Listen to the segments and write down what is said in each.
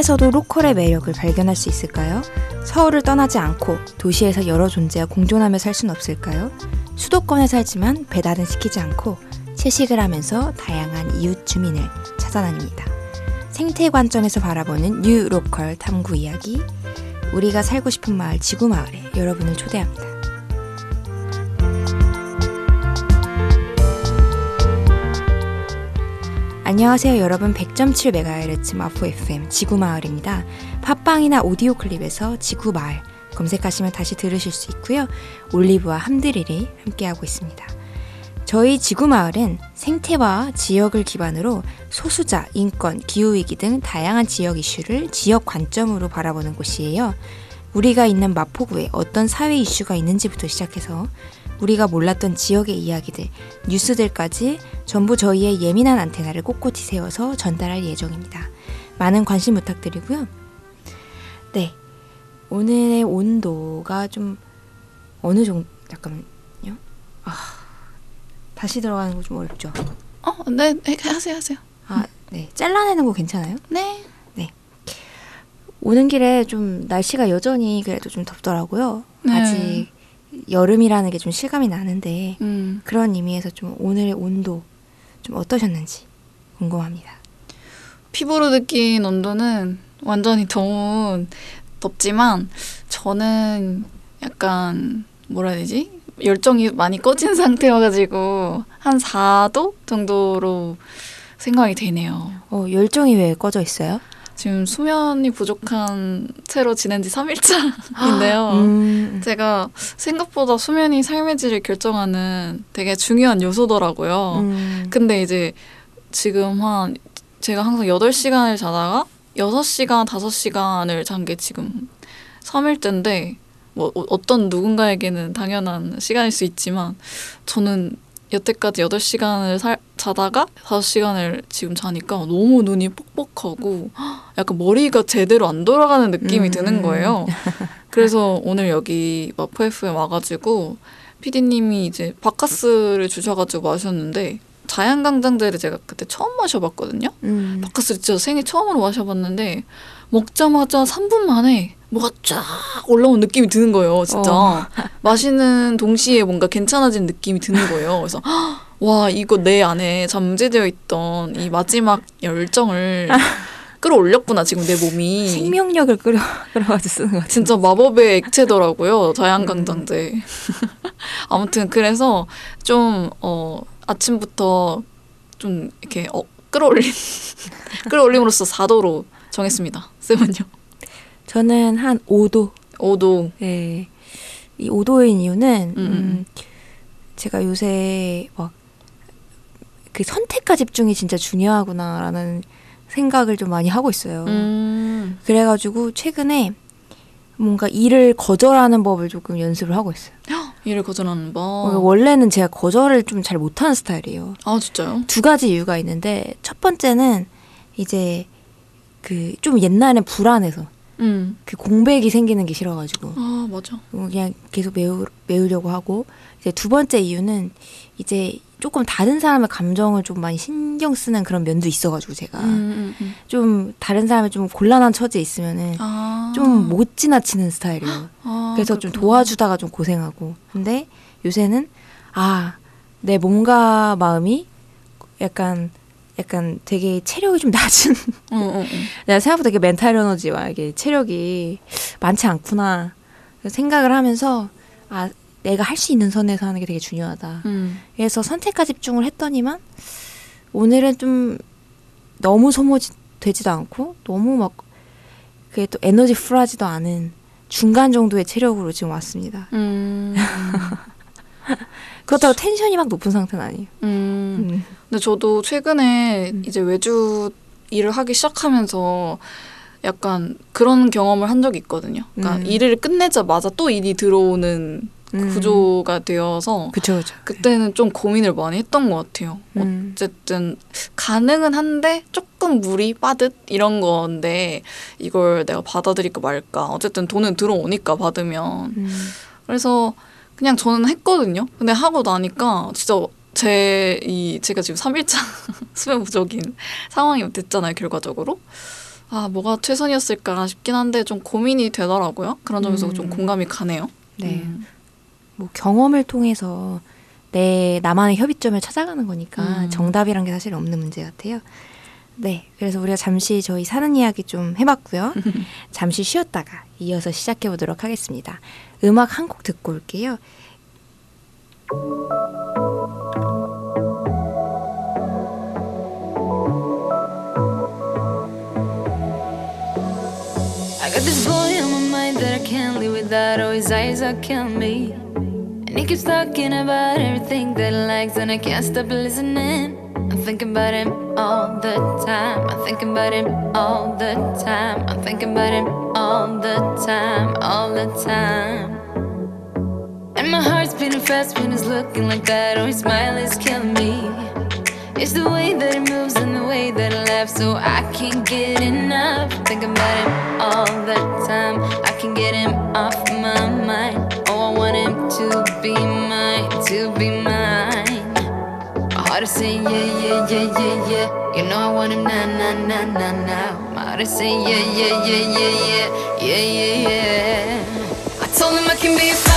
서울에서도 로컬의 매력을 발견할 수 있을까요? 서울을 떠나지 않고 도시에서 여러 존재와 공존하며 살 수는 없을까요? 수도권에 살지만 배달은 시키지 않고 채식을 하면서 다양한 이웃 주민을 찾아다닙니다. 생태 관점에서 바라보는 뉴 로컬 탐구 이야기. 우리가 살고 싶은 마을 지구 마을에 여러분을 초대합니다. 안녕하세요 여러분 100.7MHz 마포 FM 지구마을입니다. 팟빵이나 오디오 클립에서 지구마을 검색하시면 다시 들으실 수 있고요. 올리브와 함드릴이 함께하고 있습니다. 저희 지구마을은 생태와 지역을 기반으로 소수자, 인권, 기후위기 등 다양한 지역 이슈를 지역 관점으로 바라보는 곳이에요. 우리가 있는 마포구에 어떤 사회 이슈가 있는지부터 시작해서 우리가 몰랐던 지역의 이야기들, 뉴스들까지 전부 저희의 예민한 안테나를 꼿꼿이 세워서 전달할 예정입니다. 많은 관심 부탁드리고요. 네. 오늘의 온도가 좀 어느 정도 잠깐만요. 아. 다시 들어가는 거 좀 어렵죠. 어, 네, 네, 하세요, 하세요. 아, 네. 잘라내는 거 괜찮아요? 네. 네. 오는 길에 좀 날씨가 여전히 그래도 좀 덥더라고요. 네. 아직 여름이라는 게 좀 실감이 나는데 음, 그런 의미에서 좀 오늘의 온도 좀 어떠셨는지 궁금합니다. 피부로 느낀 온도는 완전히 더운 덥지만 저는 약간 뭐라 해야 되지? 열정이 많이 꺼진 상태여가지고 한 4도 정도로 생각이 되네요. 어, 열정이 왜 꺼져 있어요? 지금 수면이 부족한 채로 지낸 지 3일차인데요. 음, 제가 생각보다 수면이 삶의 질을 결정하는 되게 중요한 요소더라고요. 음, 근데 이제 지금 한 제가 항상 8시간을 자다가 6시간, 5시간을 잔 게 지금 3일째인데 뭐 어- 어떤 누군가에게는 당연한 시간일 수 있지만 저는 여태까지 8시간을 살, 자다가 5시간을 지금 자니까 너무 눈이 뻑뻑하고 약간 머리가 제대로 안 돌아가는 느낌이 음. 드는 거예요. 그래서 오늘 여기 마포 FM 와가지고 피디님이 이제 바카스를 주셔가지고 마셨는데 자양강장제를 제가 그때 처음 마셔봤거든요. 음. 바카스를 진짜 생애 처음으로 마셔봤는데 먹자마자 3분 만에 뭐가 쫙 올라온 느낌이 드는 거예요. 진짜 어. 마시는 동시에 뭔가 괜찮아진 느낌이 드는 거예요. 그래서 헉, 와 이거 내 안에 잠재되어 있던 이 마지막 열정을 끌어올렸구나 지금 내 몸이 생명력을 끌어 끌어가지고 쓰는 거. 진짜 마법의 액체더라고요. 자양강장제. 아무튼 그래서 좀 어, 아침부터 좀 이렇게 어, 끌어올림 끌어올림으로써 4도로 정했습니다. 쌤은요? 저는 한 5도. 5도. 네. 이 5도인 이유는 음, 음, 제가 요새 막 그 선택과 집중이 진짜 중요하구나라는 생각을 좀 많이 하고 있어요. 음. 그래가지고 최근에 뭔가 일을 거절하는 법을 조금 연습을 하고 있어요. 일을 거절하는 법. 어, 원래는 제가 거절을 좀 잘 못하는 스타일이에요. 아 진짜요? 두 가지 이유가 있는데 첫 번째는 이제 그 좀 옛날엔 불안해서 음. 그 공백이 생기는 게 싫어가지고 아 맞아. 어, 그냥 계속 메우, 메우려고 하고 이제 두 번째 이유는 이제 조금 다른 사람의 감정을 좀 많이 신경 쓰는 그런 면도 있어가지고 제가 음, 음, 음. 좀 다른 사람이 좀 곤란한 처지에 있으면은 아. 좀못 지나치는 스타일이에요. 아, 그래서 좀 그렇구나. 도와주다가 좀 고생하고 근데 요새는 아 내 몸과 마음이 약간 약간 되게 체력이 좀 낮은 응, 응, 응. 내가 생각보다 되게 멘탈 에너지와 이게 체력이 많지 않구나 생각을 하면서 아 내가 할 수 있는 선에서 하는 게 되게 중요하다. 음. 그래서 선택과 집중을 했더니만 오늘은 좀 너무 소모되지도 않고 너무 막 그게 또 에너지 풀하지도 않은 중간 정도의 체력으로 지금 왔습니다. 음. 그렇다고 텐션이 막 높은 상태는 아니에요. 음. 음. 근데 저도 최근에 음. 이제 외주 일을 하기 시작하면서 약간 그런 경험을 한 적이 있거든요. 그러니까 음. 일을 끝내자마자 또 일이 들어오는 음. 구조가 되어서 그쵸 그쵸. 그때는 좀 고민을 많이 했던 것 같아요. 음. 어쨌든 가능은 한데 조금 무리 빠듯 이런 건데 이걸 내가 받아들일까 말까. 어쨌든 돈은 들어오니까 받으면 음. 그래서 그냥 저는 했거든요. 근데 하고 나니까 진짜 제 이 제가 지금 3일차 수면 부족인 상황이 됐잖아요, 결과적으로. 아 뭐가 최선이었을까 싶긴 한데 좀 고민이 되더라고요. 그런 점에서 음. 좀 공감이 가네요. 네. 음. 뭐 경험을 통해서 내 나만의 협의점을 찾아가는 거니까 음. 정답이란 게 사실 없는 문제 같아요. 네, 그래서 우리가 잠시 저희 사는 이야기 좀 해봤고요. 잠시 쉬었다가 이어서 시작해 보도록 하겠습니다. 음악 한 곡 듣고 올게요. I got this boy on my mind that I can't live without. Oh, his eyes are killing me. And he keeps talking about everything that he likes, and I can't stop listening. I'm thinking about him all the time. I'm thinking about him all the time. I'm thinking about him all the time, all the time. And my heart's beating fast when he's looking like that. Oh, his smile is killing me. It's the way that he moves and the way that he laughs, so I can't get enough. Thinking about him all the time. I can get him off my mind. Oh, I want him to be mine, to be mine. Heart is saying yeah, yeah, yeah, yeah, yeah. You know I want him now, now, now, now, now. Heart is saying yeah, yeah, yeah, yeah, yeah, yeah, yeah, yeah. I told him I can be a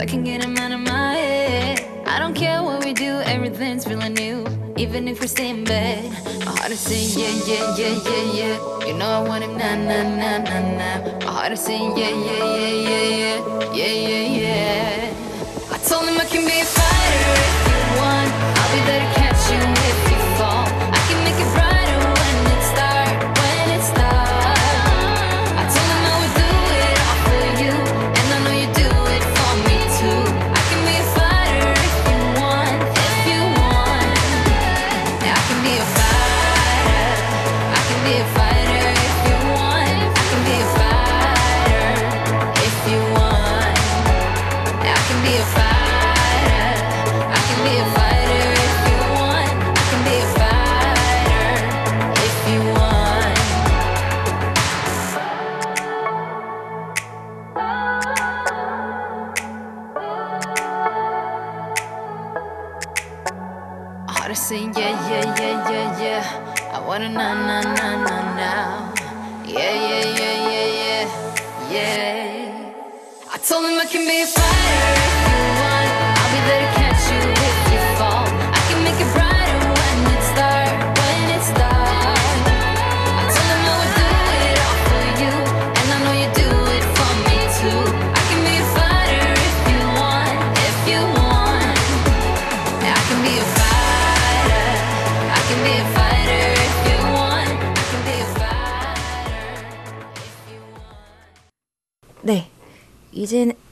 I can get him out of my head. I don't care what we do, everything's feeling new. Even if we stay in bed, my heart is saying yeah, yeah, yeah, yeah, yeah. You know I want him na na na na na. My heart is saying yeah, yeah, yeah, yeah, yeah, yeah, yeah, yeah. I told him I can be a fighter if you want. I'll be there.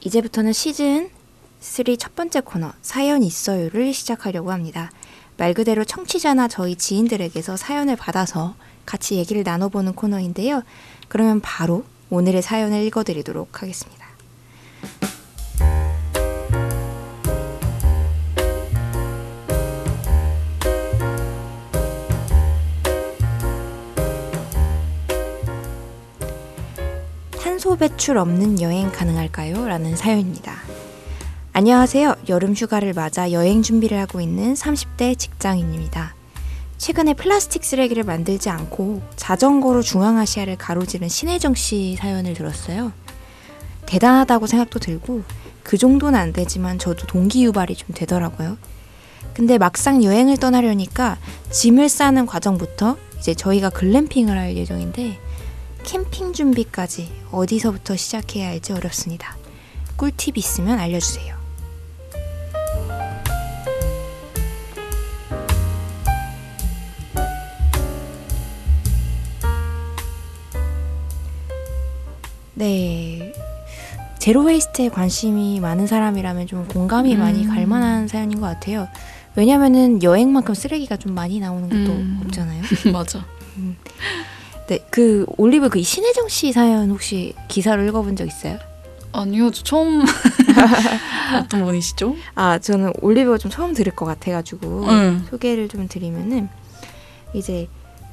이제 이제부터는 시즌 3 첫 번째 코너 사연 있어요를 시작하려고 합니다. 말 그대로 청취자나 저희 지인들에게서 사연을 받아서 같이 얘기를 나눠보는 코너인데요. 그러면 바로 오늘의 사연을 읽어드리도록 하겠습니다. 배출 없는 여행 가능할까요? 라는 사연입니다. 안녕하세요. 여름 휴가를 맞아 여행 준비를 하고 있는 30대 직장인입니다. 최근에 플라스틱 쓰레기를 만들지 않고 자전거로 중앙아시아를 가로지른 신혜정 씨 사연을 들었어요. 대단하다고 생각도 들고 그 정도는 안 되지만 저도 동기 유발이 좀 되더라고요. 근데 막상 여행을 떠나려니까 짐을 싸는 과정부터 이제 저희가 글램핑을 할 예정인데 캠핑 준비까지 어디서부터 시작해야 할지 어렵습니다. 꿀팁 있으면 알려주세요. 네. 제로 웨이스트에 관심이 많은 사람이라면 좀 공감이 많이 갈 만한 사연인 것 같아요. 왜냐면은 여행만큼 쓰레기가 좀 많이 나오는 것도 음. 없잖아요. 맞아. 네, 그 올리브 그 신혜정 씨 사연 혹시 기사로 읽어본 적 있어요? 아니요, 저 처음 어떤 분이시죠? 아 저는 올리브가 좀 처음 들을 것 같아가지고 응. 소개를 좀 드리면은 이제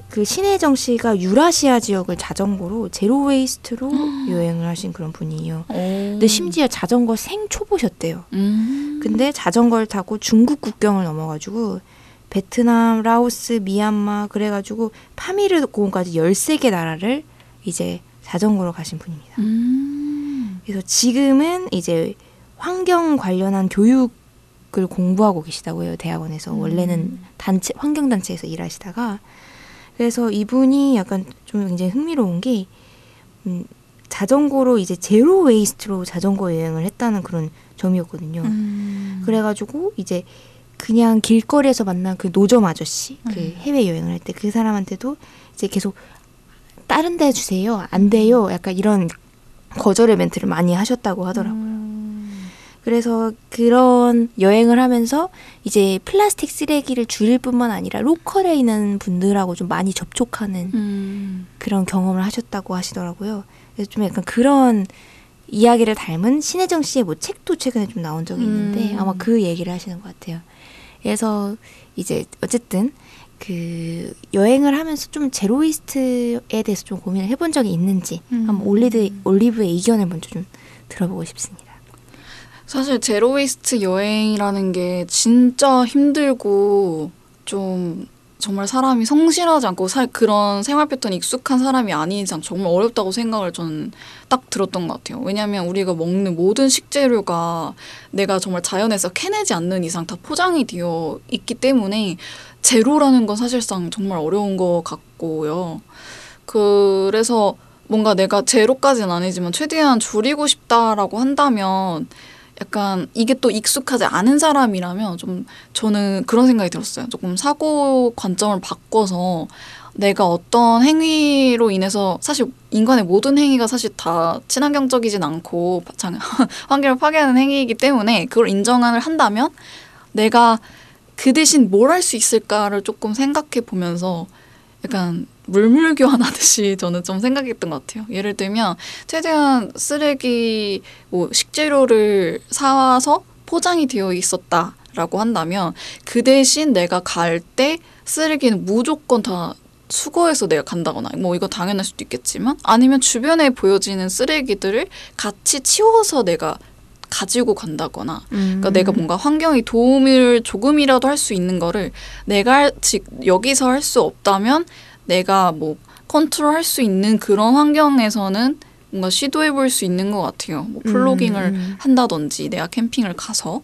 그 신혜정 씨가 유라시아 지역을 자전거로 제로 웨이스트로 여행을 하신 그런 분이에요. 근데 심지어 자전거 생초보셨대요. 음. 근데 자전거를 타고 중국 국경을 넘어가지고 베트남, 라오스, 미얀마 그래가지고 파미르 고원까지 13개 나라를 이제 자전거로 가신 분입니다. 음. 그래서 지금은 이제 환경 관련한 교육을 공부하고 계시다고요 대학원에서 음. 원래는 단체 환경 단체에서 일하시다가 그래서 이분이 약간 좀 굉장히 흥미로운 게 음, 자전거로 이제 제로 웨이스트로 자전거 여행을 했다는 그런 점이었거든요. 음. 그래가지고 이제 그냥 길거리에서 만난 그 노점 아저씨 그 음. 해외 여행을 할 때 그 사람한테도 이제 계속 다른 데 주세요 안 돼요 약간 이런 거절의 멘트를 많이 하셨다고 하더라고요. 음. 그래서 그런 여행을 하면서 이제 플라스틱 쓰레기를 줄일 뿐만 아니라 로컬에 있는 분들하고 좀 많이 접촉하는 음. 그런 경험을 하셨다고 하시더라고요. 그래서 좀 약간 그런 이야기를 담은 신혜정 씨의 뭐 책도 최근에 좀 나온 적이 있는데 음. 아마 그 얘기를 하시는 것 같아요. 그래서 이제 어쨌든 그 여행을 하면서 좀 zero waste에 대해서 좀 고민을 해본 적이 있는지 음. 한번 올리드 올리브의 의견을 먼저 좀 들어보고 싶습니다. 사실 zero waste 여행이라는 게 진짜 힘들고 좀 정말 사람이 성실하지 않고 살 그런 생활 패턴이 익숙한 사람이 아닌 이상 정말 어렵다고 생각을 저는 딱 들었던 것 같아요. 왜냐하면 우리가 먹는 모든 식재료가 내가 정말 자연에서 캐내지 않는 이상 다 포장이 되어 있기 때문에 제로라는 건 사실상 정말 어려운 것 같고요. 그래서 뭔가 내가 제로까지는 아니지만 최대한 줄이고 싶다라고 한다면 약간 이게 또 익숙하지 않은 사람이라면 좀 저는 그런 생각이 들었어요. 조금 사고 관점을 바꿔서 내가 어떤 행위로 인해서 사실 인간의 모든 행위가 사실 다 친환경적이진 않고 장- 환경을 파괴하는 행위이기 때문에 그걸 인정을 한다면 내가 그 대신 뭘 할 수 있을까를 조금 생각해 보면서 약간 물물교환하듯이 저는 좀 생각했던 것 같아요. 예를 들면 최대한 쓰레기 뭐 식재료를 사와서 포장이 되어 있었다라고 한다면 그 대신 내가 갈 때 쓰레기는 무조건 다 수거해서 내가 간다거나 뭐 이거 당연할 수도 있겠지만 아니면 주변에 보여지는 쓰레기들을 같이 치워서 내가 가지고 간다거나 그러니까 내가 뭔가 환경에 도움을 조금이라도 할 수 있는 거를 내가 할- 지- 여기서 할 수 없다면 내가 뭐 컨트롤 할 수 있는 그런 환경에서는 뭔가 시도해 볼 수 있는 것 같아요. 뭐 플로깅을 음. 한다든지 내가 캠핑을 가서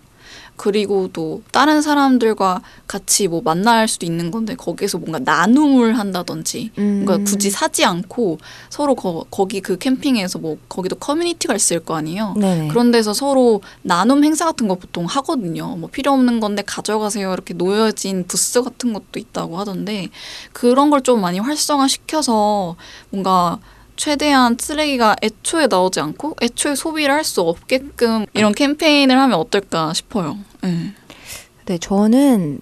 그리고 또 다른 사람들과 같이 뭐 만날 수도 있는 건데 거기서 뭔가 나눔을 한다든지 음. 그러니까 굳이 사지 않고 서로 거, 거기 그 캠핑에서 뭐 거기도 커뮤니티가 있을 거 아니에요. 네네. 그런 데서 서로 나눔 행사 같은 거 보통 하거든요. 뭐 필요 없는 건데 가져가세요. 이렇게 놓여진 부스 같은 것도 있다고 하던데 그런 걸 좀 많이 활성화시켜서 뭔가 최대한 쓰레기가 애초에 나오지 않고 애초에 소비를 할 수 없게끔 이런 캠페인을 하면 어떨까 싶어요. 네. 네, 저는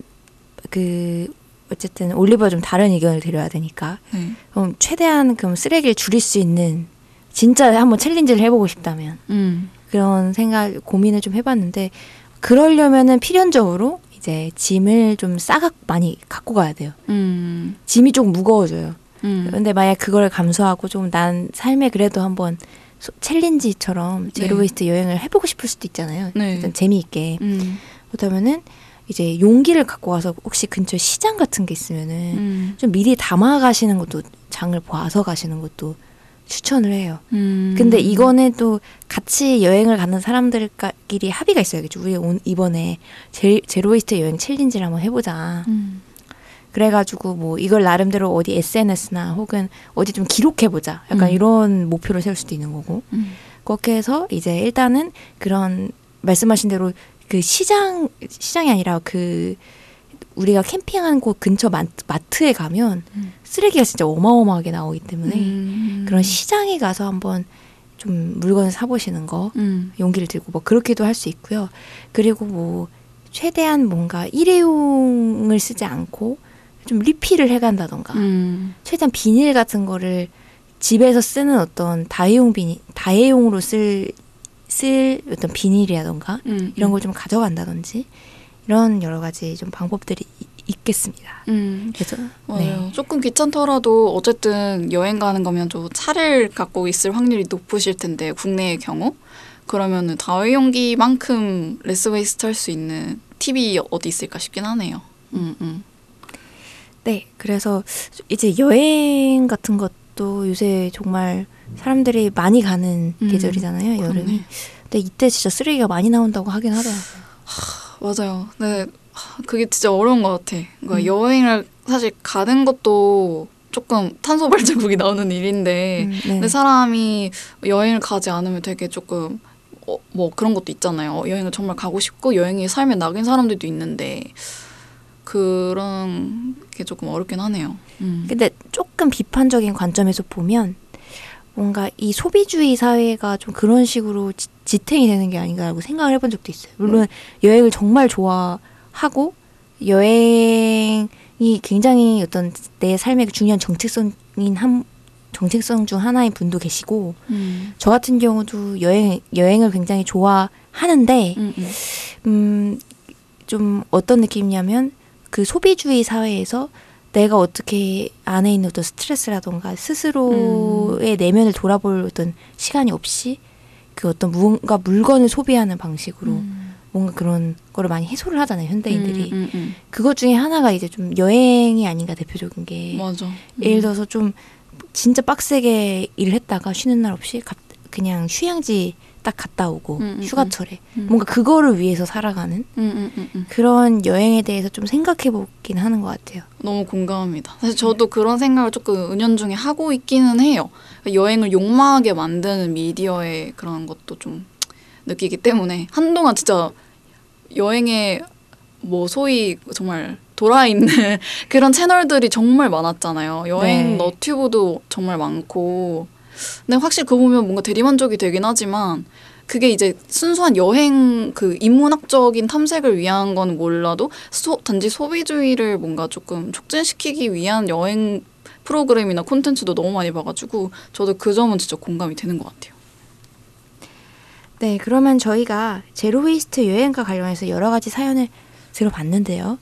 그 어쨌든 올리버와 좀 다른 의견을 드려야 되니까 네. 그럼 최대한 그럼 쓰레기를 줄일 수 있는 진짜 한번 챌린지를 해보고 싶다면 음. 그런 생각 고민을 좀 해봤는데 그러려면은 필연적으로 이제 짐을 좀 싸가 많이 갖고 가야 돼요. 음. 짐이 조금 무거워져요. 음. 근데 만약 그걸 감수하고 좀 난 삶에 그래도 한번 소- challenge처럼 zero 네. waste 여행을 해보고 싶을 수도 있잖아요. 네. 일단 재미있게. 음. 그렇다면은 이제 용기를 갖고 와서 혹시 근처 시장 같은 게 있으면은 음. 좀 미리 담아 가시는 것도 장을 봐서 가시는 것도 추천을 해요. 음. 근데 이거는 또 같이 여행을 가는 사람들끼리 합의가 있어야겠죠. 우리 온- 이번에 제, zero waste 여행 challenge를 한번 해보자. 음. 그래가지고 뭐 이걸 나름대로 어디 SNS나 혹은 어디 좀 기록해보자. 약간 음. 이런 목표를 세울 수도 있는 거고. 음. 그렇게 해서 이제 일단은 그런 말씀하신 대로 그 시장 시장이 아니라 그 우리가 캠핑한 곳 근처 마, 마트에 가면 음. 쓰레기가 진짜 어마어마하게 나오기 때문에 음. 그런 시장에 가서 한번 좀 물건을 사보시는 거 음. 용기를 들고 뭐 그렇게도 할 수 있고요. 그리고 뭐 최대한 뭔가 일회용을 쓰지 않고 좀 리필을 해간다던가 음. 최대한 비닐 같은 거를 집에서 쓰는 어떤 다회용 비닐 다회용으로 쓸 쓸 어떤 비닐이라던가 음. 이런 걸 좀 가져간다든지 이런 여러 가지 좀 방법들이 이- 있겠습니다. 음. 그래서. 네. 조금 귀찮더라도 어쨌든 여행 가는 거면 좀 차를 갖고 있을 확률이 높으실 텐데 국내의 경우 그러면은 다회용기만큼 less waste 할 수 있는 팁이 어디 있을까 싶긴 하네요. 음, 음. 네, 그래서 이제 여행 같은 것도 요새 정말 사람들이 많이 가는 음, 계절이잖아요, 여름이. 그러네. 근데 이때 진짜 쓰레기가 많이 나온다고 하긴 하더라고요. 맞아요. 네, 하, 그게 진짜 어려운 것 같아. 그러니까 음. 여행을 사실 가는 것도 조금 탄소 발자국이 나오는 일인데, 음, 네. 근데 사람이 여행을 가지 않으면 되게 조금 어, 뭐 그런 것도 있잖아요. 여행을 정말 가고 싶고 여행이 삶에 낙인 사람들도 있는데 그런 게 조금 어렵긴 하네요. 음. 근데 조금 비판적인 관점에서 보면 뭔가 이 소비주의 사회가 좀 그런 식으로 지, 지탱이 되는 게 아닌가라고 생각을 해본 적도 있어요. 물론 여행을 정말 좋아하고 여행이 굉장히 어떤 내 삶의 중요한 정체성인 한 정체성 중 하나인 분도 계시고 음. 저 같은 경우도 여행 여행을 굉장히 좋아하는데 음, 음. 음, 좀 어떤 느낌이냐면 그 소비주의 사회에서 내가 어떻게 안에 있는 어떤 스트레스라던가 스스로의 내면을 돌아볼 어떤 시간이 없이 그 어떤 무언가 물건을 소비하는 방식으로 음. 뭔가 그런 거를 많이 해소를 하잖아요 현대인들이 음, 음, 그것 중에 하나가 이제 좀 여행이 아닌가 대표적인 게 음. 맞아. 음. 예를 들어서 좀 진짜 빡세게 일을 했다가 쉬는 날 없이 갑- 그냥 휴양지 딱 갔다 오고 음, 음, 휴가철에 음. 뭔가 그거를 위해서 살아가는 음, 음, 음, 음. 그런 여행에 대해서 좀 생각해 보긴 하는 것 같아요. 너무 공감합니다. 사실 저도 그런 생각을 조금 은연중에 하고 있기는 해요. 여행을 욕망하게 만드는 미디어의 그런 것도 좀 느끼기 때문에 한동안 진짜 여행에 뭐 소위 정말 돌아 있는 그런 채널들이 정말 많았잖아요. 여행 네. 너튜브도 정말 많고. 근데 확실히 그거 보면 뭔가 대리만족이 되긴 하지만 그게 이제 순수한 여행 그 인문학적인 탐색을 위한 건 몰라도 소, 단지 소비주의를 뭔가 조금 촉진시키기 위한 여행 프로그램이나 콘텐츠도 너무 많이 봐가지고 저도 그 점은 진짜 공감이 되는 것 같아요. 네, 그러면 저희가 zero waste 여행과 관련해서 여러 가지 사연을 들어봤는데요.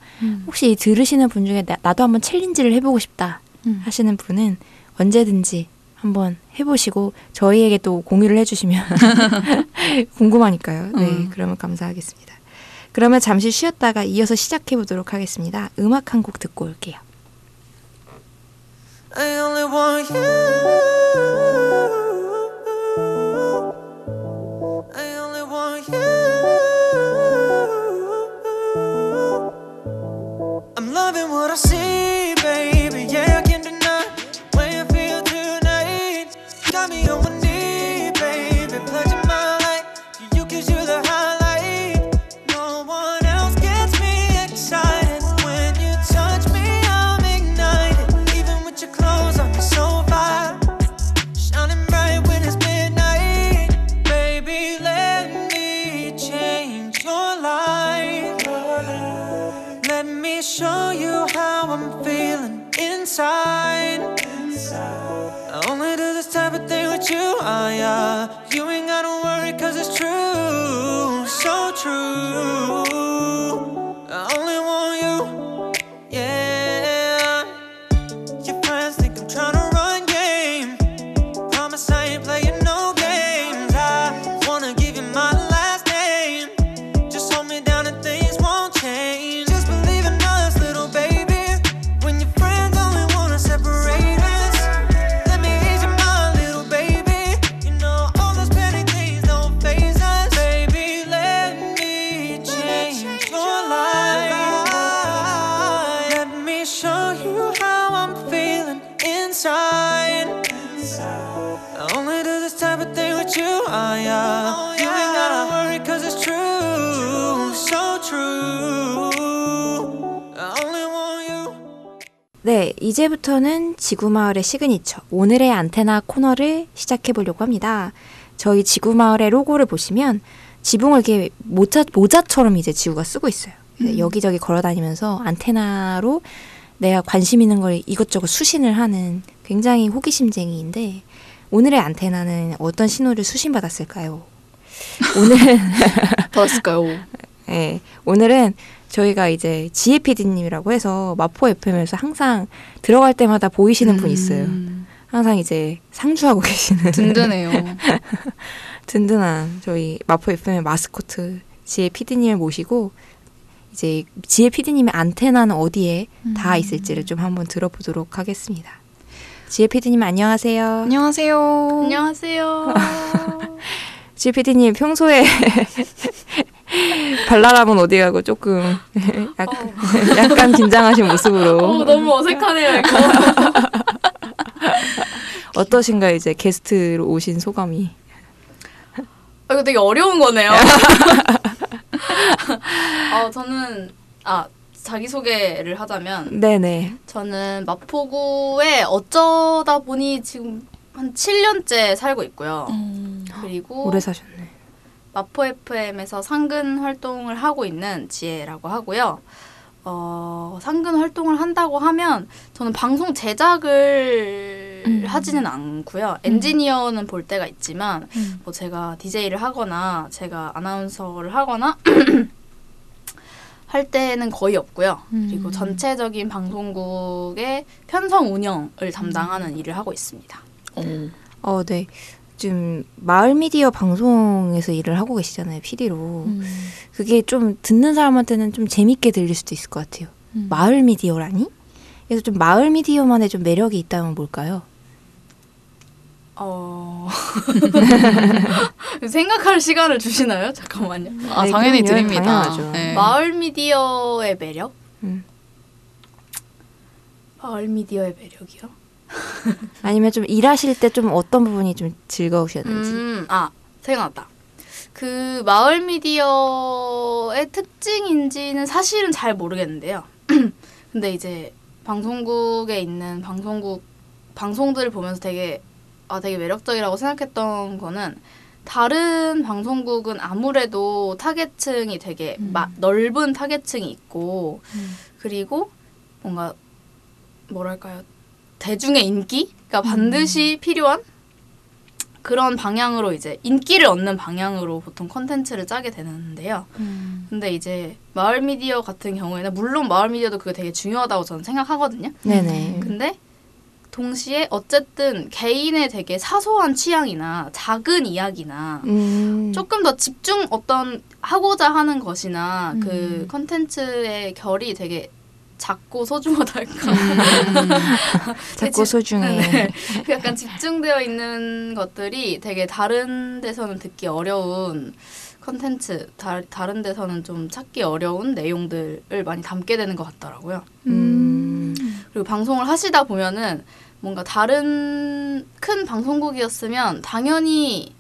혹시 이 들으시는 분 중에 나, 나도 한번 challenge를 해보고 싶다 음. 하시는 분은 언제든지 한번 해보시고 저희에게 또 공유를 해주시면 궁금하니까요. 네, 음. 그러면 감사하겠습니다. 그러면 잠시 쉬었다가 이어서 시작해 보도록 하겠습니다. 음악 한 곡 듣고 올게요. I only want you. I only want you. I'm loving what I see, ayah ah, yeah. You ain't gotta worry, cause it's true, so true. I only want you. 네, 이제부터는 지구마을의 시그니처, 오늘의 안테나 코너를 시작해 보려고 합니다. 저희 지구마을의 로고를 보시면 지붕을 이렇게 모자, 모자처럼 이제 지구가 쓰고 있어요. 그래서 음. 여기저기 걸어 다니면서 안테나로 내가 관심 있는 걸 이것저것 수신을 하는 굉장히 호기심쟁이인데 오늘의 안테나는 어떤 신호를 수신받았을까요? 오늘 받았을까요? 네, 오늘은 저희가 이제 지혜 PD님이라고 해서 마포 FM에서 항상 들어갈 때마다 보이시는 분 있어요. 음, 항상 이제 상주하고 계시는 든든해요. 든든한 저희 마포 FM의 마스코트 지혜 PD님을 모시고 이제 지혜 PD님의 안테나는 어디에 다 음. 있을지를 좀 한번 들어보도록 하겠습니다. 지혜 PD님 안녕하세요. 안녕하세요. 안녕하세요. 지혜 PD님 평소에 발랄함은 어디 가고 조금 약간, 약간 긴장하신 모습으로 어, 너무 어색하네요, 이거. 어떠신가요? 이제 게스트로 오신 소감이. 아, 이거 되게 어려운 거네요. 어, 저는, 아, 자기소개를 하자면, 네네. 저는 마포구에 어쩌다 보니 지금 한 7년째 살고 있고요. 음, 그리고 오래 사셨네. 마포 FM에서 상근 활동을 하고 있는 지혜라고 하고요. 어, 상근 활동을 한다고 하면 저는 방송 제작을 음. 하지는 않고요. 엔지니어는 볼 때가 있지만 음. 뭐 제가 DJ를 하거나 제가 아나운서를 하거나 할 때는 거의 없고요. 음. 그리고 전체적인 방송국의 편성 운영을 담당하는 일을 하고 있습니다. 어. 어, 네. 지금 마을 미디어 방송에서 일을 하고 계시잖아요, PD로. 음. 그게 좀 듣는 사람한테는 좀 재밌게 들릴 수도 있을 것 같아요. 음. 마을 미디어라니? 그래서 좀 마을 미디어만의 좀 매력이 있다면 뭘까요? 어... 생각할 시간을 주시나요? 잠깐만요. 아 네, 당연히. 드립니다. 네. 마을 미디어의 매력? 음. 마을 미디어의 매력이요? 아니면 좀 일하실 때 좀 어떤 부분이 좀 즐거우셨는지. 음, 아 생각났다. 그 마을 미디어의 특징인지는 사실은 잘 모르겠는데요. 근데 이제 방송국에 있는 방송국 방송들을 보면서 되게 아 되게 매력적이라고 생각했던 거는 다른 방송국은 아무래도 타겟층이 되게 음. 마- 넓은 타겟층이 있고 음. 그리고 뭔가 뭐랄까요 대중의 인기가 반드시 필요한 그런 방향으로 이제 인기를 얻는 방향으로 보통 컨텐츠를 짜게 되는데요. 음. 근데 이제 마을 미디어 같은 경우에는 물론 마을 미디어도 그게 되게 중요하다고 저는 생각하거든요. 네네. 근데 동시에 어쨌든 개인의 되게 사소한 취향이나 작은 이야기나 음. 조금 더 집중 어떤 하고자 하는 것이나 그 음. 컨텐츠의 결이 되게 작고 소중하달까 작고 소중해. 네. 그 약간 집중되어 있는 것들이 되게 다른 데서는 듣기 어려운 컨텐츠 다, 다른 데서는 좀 찾기 어려운 내용들을 많이 담게 되는 것 같더라고요. 음. 그리고 방송을 하시다 보면은 뭔가 다른 큰 방송국이었으면 당연히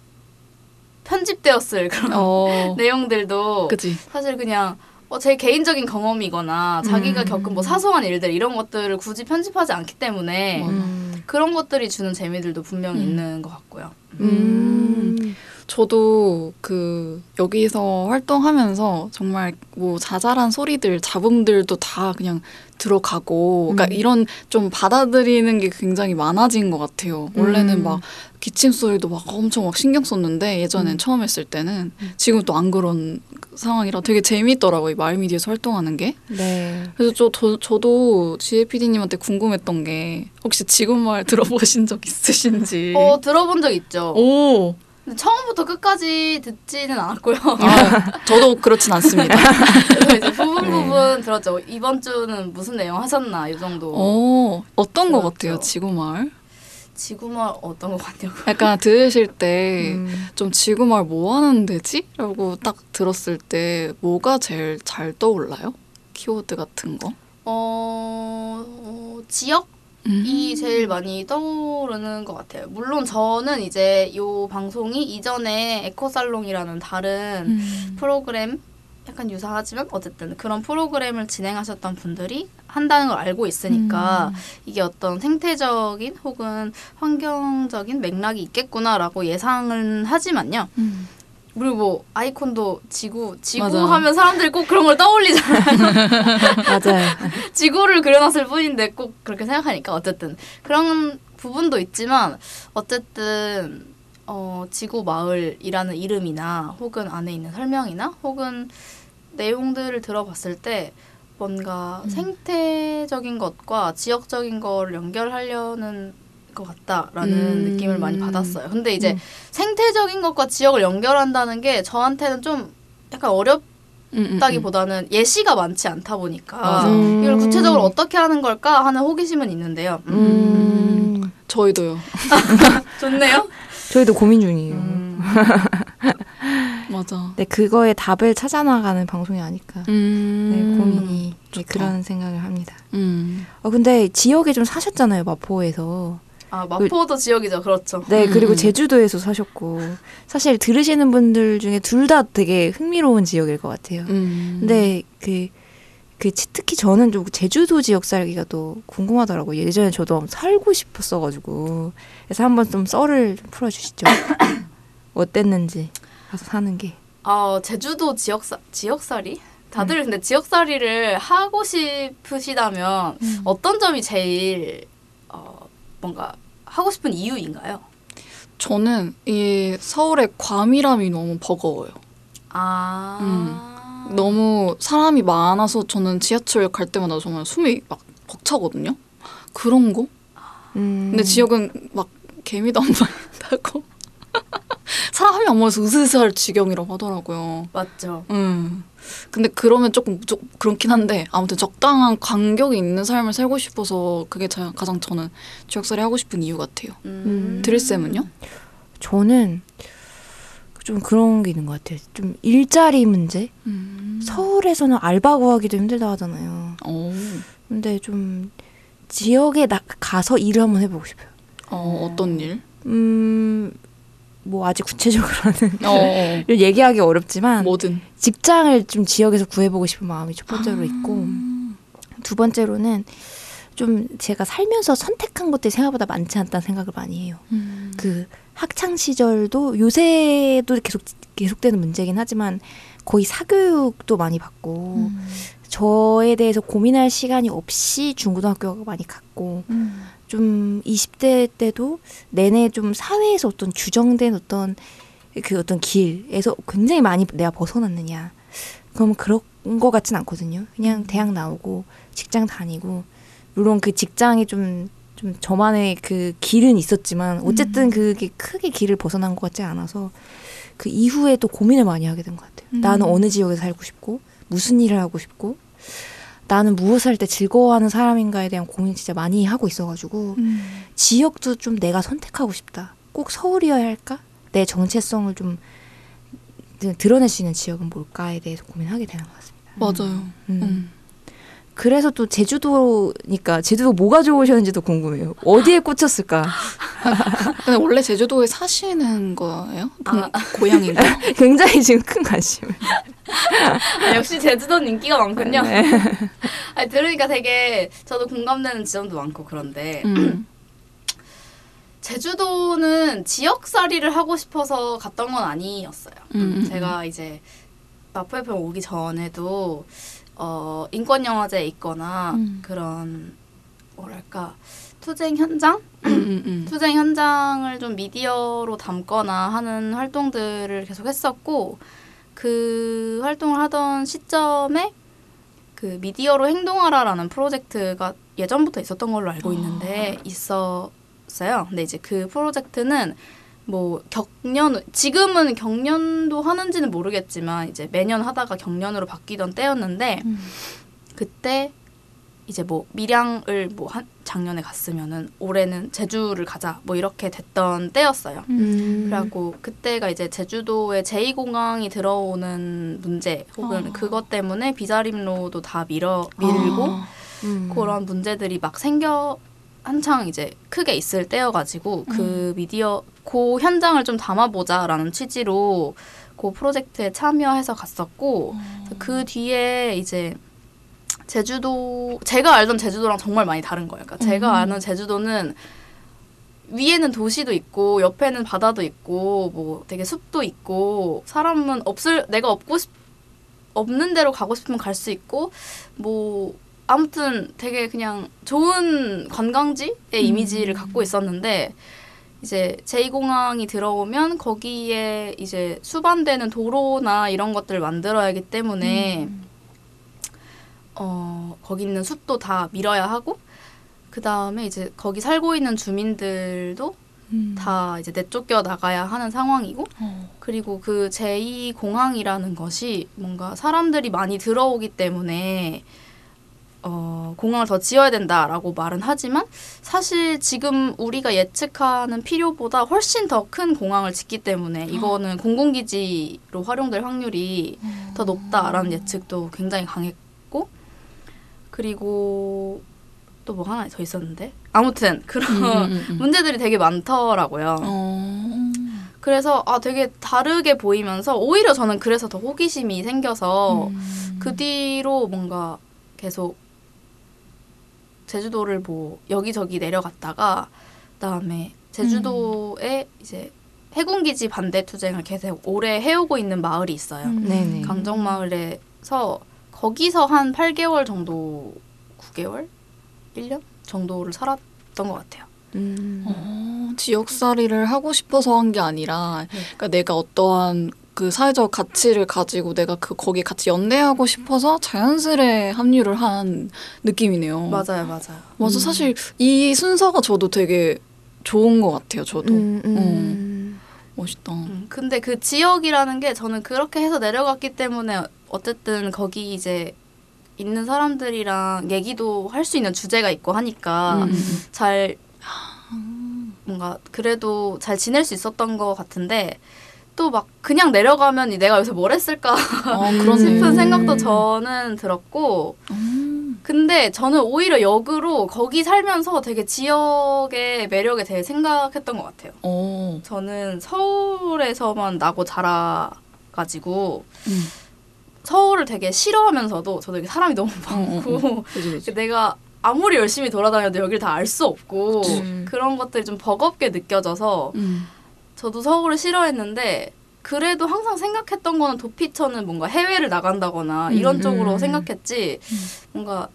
편집되었을 그런 어. 내용들도 그지. 사실 그냥 어, 제 개인적인 경험이거나 자기가 음. 겪은 뭐 사소한 일들 이런 것들을 굳이 편집하지 않기 때문에. 음. 그런 것들이 주는 재미들도 분명히 음. 있는 것 같고요. 음. 저도 그 여기서 활동하면서 정말 뭐 자잘한 소리들, 잡음들도 다 그냥 들어가고, 그러니까 음. 이런 좀 받아들이는 게 굉장히 많아진 것 같아요. 원래는 음. 막 기침 소리도 막 엄청 막 신경 썼는데 예전엔 음. 처음 했을 때는 지금 또 안 그런 상황이라 되게 재밌더라고요. 이 마을미디어에서 활동하는 게. 네. 그래서 저, 저 저도 지혜 PD님한테 궁금했던 게 혹시 지금 말 들어보신 적 있으신지. 어 들어본 적 있죠. 오. 근데 처음부터 끝까지 듣지는 않았고요. 아, 저도 그렇진 않습니다. 그래서 이제 부분 네. 부분 들었죠. 이번 주는 무슨 내용 하셨나 이 정도. 어, 어떤 것 그렇죠. 같아요, 지구마을? 지구말 어떤 것 같냐고요. 약간 들으실 때 음. 좀 지구마을 뭐 하는 데지? 라고 딱 들었을 때 뭐가 제일 잘 떠올라요? 키워드 같은 거? 어, 어, 지역 음. 이 제일 많이 떠오르는 것 같아요. 물론 저는 이제 이 방송이 이전에 에코살롱이라는 다른 음. 프로그램 약간 유사하지만 어쨌든 그런 프로그램을 진행하셨던 분들이 한다는 걸 알고 있으니까 음. 이게 어떤 생태적인 혹은 환경적인 맥락이 있겠구나라고 예상은 하지만요. 음. 그리고 뭐 아이콘도 지구 지구 맞아. 하면 사람들이 꼭 그런 걸 떠올리잖아요. 맞아요. 지구를 그려놨을 뿐인데 꼭 그렇게 생각하니까 어쨌든 그런 부분도 있지만 어쨌든 어, 지구 마을이라는 이름이나 혹은 안에 있는 설명이나 혹은 내용들을 들어봤을 때 뭔가 생태적인 것과 지역적인 거를 연결하려는 것 같다라는 음. 느낌을 많이 받았어요. 근데 이제 음. 생태적인 것과 지역을 연결한다는 게 저한테는 좀 약간 어렵 음, 음, 음. 다기보다는 예시가 많지 않다 보니까 맞아. 음. 이걸 구체적으로 어떻게 하는 걸까 하는 호기심은 있는데요. 음. 음, 저희도요. 좋네요. 저희도 고민 중이에요. 음. 맞아. 네, 그거에 답을 찾아 나가는 방송이 아닐까. 네, 음. 고민이 네. 그런 생각을 합니다. 음. 어, 근데 지역에 좀 사셨잖아요, 마포에서. 아 마포도 지역이죠. 그렇죠. 네, 음, 그리고 음. 제주도에서 사셨고. 사실 들으시는 분들 중에 둘 다 되게 흥미로운 지역일 것 같아요. 음. 근데 그, 그 치- 특히 저는 좀 제주도 지역 살기가 또 궁금하더라고요. 예전에 저도 살고 싶었어가지고. 그래서 한번 좀 썰을 좀 풀어주시죠. 어땠는지 가서 사는 게. 아 제주도 지역 사 지역살이 다들 근데 지역살이를 하고 싶으시다면 음. 어떤 점이 제일 어, 뭔가 하고 싶은 이유인가요? 저는 이 서울의 과밀함이 너무 버거워요. 아 너무 사람이 많아서 저는 지하철 갈 때마다 정말 숨이 막 벅차거든요. 그런 거? 음. 근데 지역은 막 개미도 안 보인다고. 사람이 안 모여서 으스스할 지경이라고 하더라고요. 맞죠. 음. 근데 그러면 조금 좀 그렇긴 한데 아무튼 적당한 간격이 있는 삶을 살고 싶어서 그게 자- 가장 저는 지역살이 하고 싶은 이유 같아요. 음. 드릴 쌤은요? 저는 좀 그런 게 있는 것 같아요. 좀 일자리 문제? 음. 서울에서는 알바 구하기도 힘들다 하잖아요. 어. 근데 좀 지역에 나, 가서 일을 한번 해보고 싶어요. 어, 어떤 일? 음, 뭐 아직 구체적으로는 어, 어. 얘기하기 어렵지만 뭐든. 직장을 좀 지역에서 구해보고 싶은 마음이 첫 번째로 있고 음. 두 번째로는 좀 제가 살면서 선택한 것들이 생각보다 많지 않다는 생각을 많이 해요. 음. 그 학창 시절도 요새도 계속 계속되는 문제긴 하지만 거의 사교육도 많이 받고 음. 저에 대해서 고민할 시간이 없이 중고등학교 많이 갔고 음. 좀 20대 때도 내내 좀 사회에서 어떤 규정된 어떤 그 어떤 길에서 굉장히 많이 내가 벗어났느냐. 그럼 그런 거 같진 않거든요. 그냥 대학 나오고 직장 다니고 물론 그 직장이 좀좀 저만의 그 길은 있었지만 어쨌든 그게 크게 길을 벗어난 것 같지 않아서 그 이후에 또 고민을 많이 하게 된 것 같아요. 음. 나는 어느 지역에 살고 싶고 무슨 일을 하고 싶고 나는 무엇을 할 때 즐거워하는 사람인가에 대한 고민 진짜 많이 하고 있어가지고 음. 지역도 좀 내가 선택하고 싶다. 꼭 서울이어야 할까? 내 정체성을 좀 드러낼 수 있는 지역은 뭘까에 대해서 고민하게 되는 것 같습니다. 맞아요. 음. 음. 그래서 또 제주도니까 제주도 뭐가 좋으셨는지도 궁금해요. 어디에 꽂혔을까? 근데 원래 제주도에 사시는 거예요? 동- 아. 고향인가요? 굉장히 지금 큰 관심을. 아, 역시 제주도는 인기가 많군요. 네. 아니, 들으니까 되게 저도 공감되는 지점도 많고 그런데 음. 제주도는 지역살이를 하고 싶어서 갔던 건 아니었어요. 음, 음, 제가 이제 마포 FM 오기 전에도 어, 인권 영화제에 있거나 음. 그런 뭐랄까 투쟁 현장, 음, 음, 음. 투쟁 현장을 좀 미디어로 담거나 하는 활동들을 계속 했었고 그 활동을 하던 시점에 그 미디어로 행동하라라는 프로젝트가 예전부터 있었던 걸로 알고 있는데 있었어요. 근데 이제 그 프로젝트는 뭐 격년 지금은 경년도 하는지는 모르겠지만 이제 매년 하다가 경년으로 바뀌던 때였는데 음. 그때 이제 뭐 밀양을 뭐 한 작년에 갔으면은 올해는 제주를 가자 뭐 이렇게 됐던 때였어요. 음. 그래갖고 그때가 이제 제주도에 제2 공항이 들어오는 문제 혹은 어. 그것 때문에 비자림로도 다 밀어 밀고 아. 음. 그런 문제들이 막 생겨 한창 이제 크게 있을 때여가지고 그 미디어 그 현장을 좀 담아보자라는 취지로 그 프로젝트에 참여해서 갔었고 그 뒤에 이제 제주도 제가 알던 제주도랑 정말 많이 다른 거예요. 그러니까 제가 음. 아는 제주도는 위에는 도시도 있고 옆에는 바다도 있고 뭐 되게 숲도 있고 사람은 없을 내가 없고 싶 없는 데로 가고 싶으면 갈 수 있고 뭐 아무튼 되게 그냥 좋은 관광지의 이미지를 갖고 있었는데 이제 제2공항이 들어오면 거기에 이제 수반되는 도로나 이런 것들을 만들어야 하기 때문에 어 거기 있는 숲도 다 밀어야 하고 그 다음에 이제 거기 살고 있는 주민들도 음. 다 이제 내쫓겨 나가야 하는 상황이고 어. 그리고 그 제2 공항이라는 것이 뭔가 사람들이 많이 들어오기 때문에 어, 공항을 더 지어야 된다라고 말은 하지만 사실 지금 우리가 예측하는 필요보다 훨씬 더 큰 공항을 짓기 때문에 이거는 공공기지로 활용될 확률이 더 높다라는 예측도 굉장히 강했고 그리고 또 뭐 하나 더 있었는데 아무튼 그런 음, 음, 음. 문제들이 되게 많더라고요. 어. 그래서 아 되게 다르게 보이면서 오히려 저는 그래서 더 호기심이 생겨서 음. 그 뒤로 뭔가 계속 제주도를 뭐 여기저기 내려갔다가 그다음에 제주도에 이제 해군기지 반대 투쟁을 계속 오래 해오고 있는 마을이 있어요. 음. 강정마을에서 거기서 한 8개월 정도, 9개월, 1년 정도를 살았던 것 같아요. 음. 어, 지역살이를 하고 싶어서 한 게 아니라, 네. 그러니까 내가 어떠한 그 사회적 가치를 가지고 내가 그 거기 같이 연대하고 싶어서 자연스레 합류를 한 느낌이네요. 맞아요, 맞아요. 맞아. 사실 이 순서가 저도 되게 좋은 것 같아요. 저도 음, 음. 멋있다. 음, 근데 그 지역이라는 게 저는 그렇게 해서 내려갔기 때문에 어쨌든 거기 이제 있는 사람들이랑 얘기도 할 수 있는 주제가 있고 하니까 음, 음, 잘 뭔가 그래도 잘 지낼 수 있었던 것 같은데 또 막 그냥 내려가면 내가 여기서 뭘 했을까 아, 그런 싶은 생각도 저는 들었고 음. 근데 저는 오히려 역으로 거기 살면서 되게 지역의 매력에 대해 생각했던 것 같아요. 어. 저는 서울에서만 나고 자라가지고 음. 서울을 되게 싫어하면서도 저도 여기 사람이 너무 많고 어, 어, 어. 그지, 그지. 내가 아무리 열심히 돌아다녀도 여기를 다 알 수 없고 그치. 그런 것들이 좀 버겁게 느껴져서 음. 저도 서울을 싫어했는데 그래도 항상 생각했던 거는 도피처는 뭔가 해외를 나간다거나 이런 음, 쪽으로 음. 생각했지 뭔가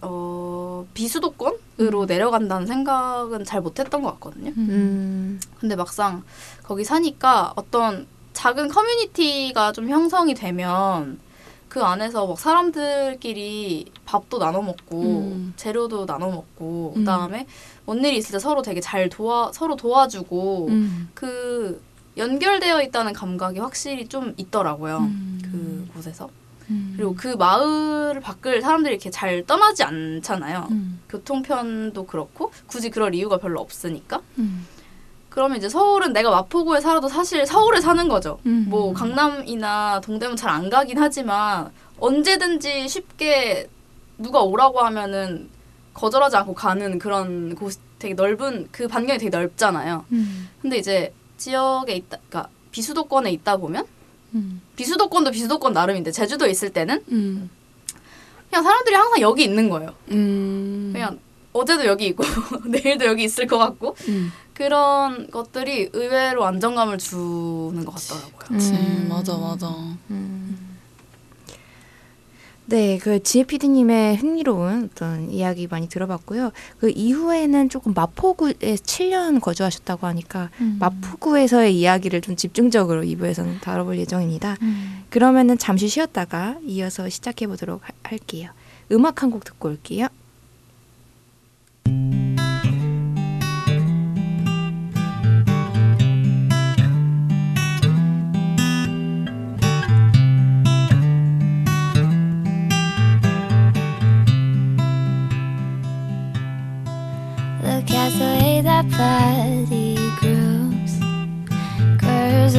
어 비수도권으로 내려간다는 생각은 잘 못했던 것 같거든요. 음. 근데 막상 거기 사니까 어떤 작은 커뮤니티가 좀 형성이 되면 그 안에서 막 사람들끼리 밥도 나눠 먹고 음. 재료도 나눠 먹고 음. 그다음에 뭔 일이 있을 때 서로 되게 잘 도와 서로 도와주고 음. 그 연결되어 있다는 감각이 확실히 좀 있더라고요. 음. 그 곳에서. 음. 그리고 그 마을 밖을 사람들이 이렇게 잘 떠나지 않잖아요. 음. 교통편도 그렇고 굳이 그럴 이유가 별로 없으니까. 음. 그러면 이제 서울은 내가 마포구에 살아도 사실 서울에 사는 거죠. 음. 뭐 강남이나 동대문 잘 안 가긴 하지만 언제든지 쉽게 누가 오라고 하면은 거절하지 않고 가는 그런 곳 되게 넓은 그 반경이 되게 넓잖아요. 음. 근데 이제 지역에 있다, 그러니까 비수도권에 있다 보면 음. 비수도권도 비수도권 나름인데 제주도에 있을 때는 음. 그냥 사람들이 항상 여기 있는 거예요. 음. 그냥 어제도 여기 있고 내일도 여기 있을 것 같고 음. 그런 것들이 의외로 안정감을 주는 것 같더라고요. 그치. 음. 맞아, 맞아. 네, 그 지혜 PD님의 흥미로운 어떤 이야기 많이 들어봤고요. 그 이후에는 조금 마포구에 7년 거주하셨다고 하니까 음. 마포구에서의 이야기를 좀 집중적으로 2부에서는 다뤄볼 예정입니다. 그러면은 잠시 쉬었다가 이어서 시작해 보도록 할게요. 음악 한 곡 듣고 올게요. Body grows, curves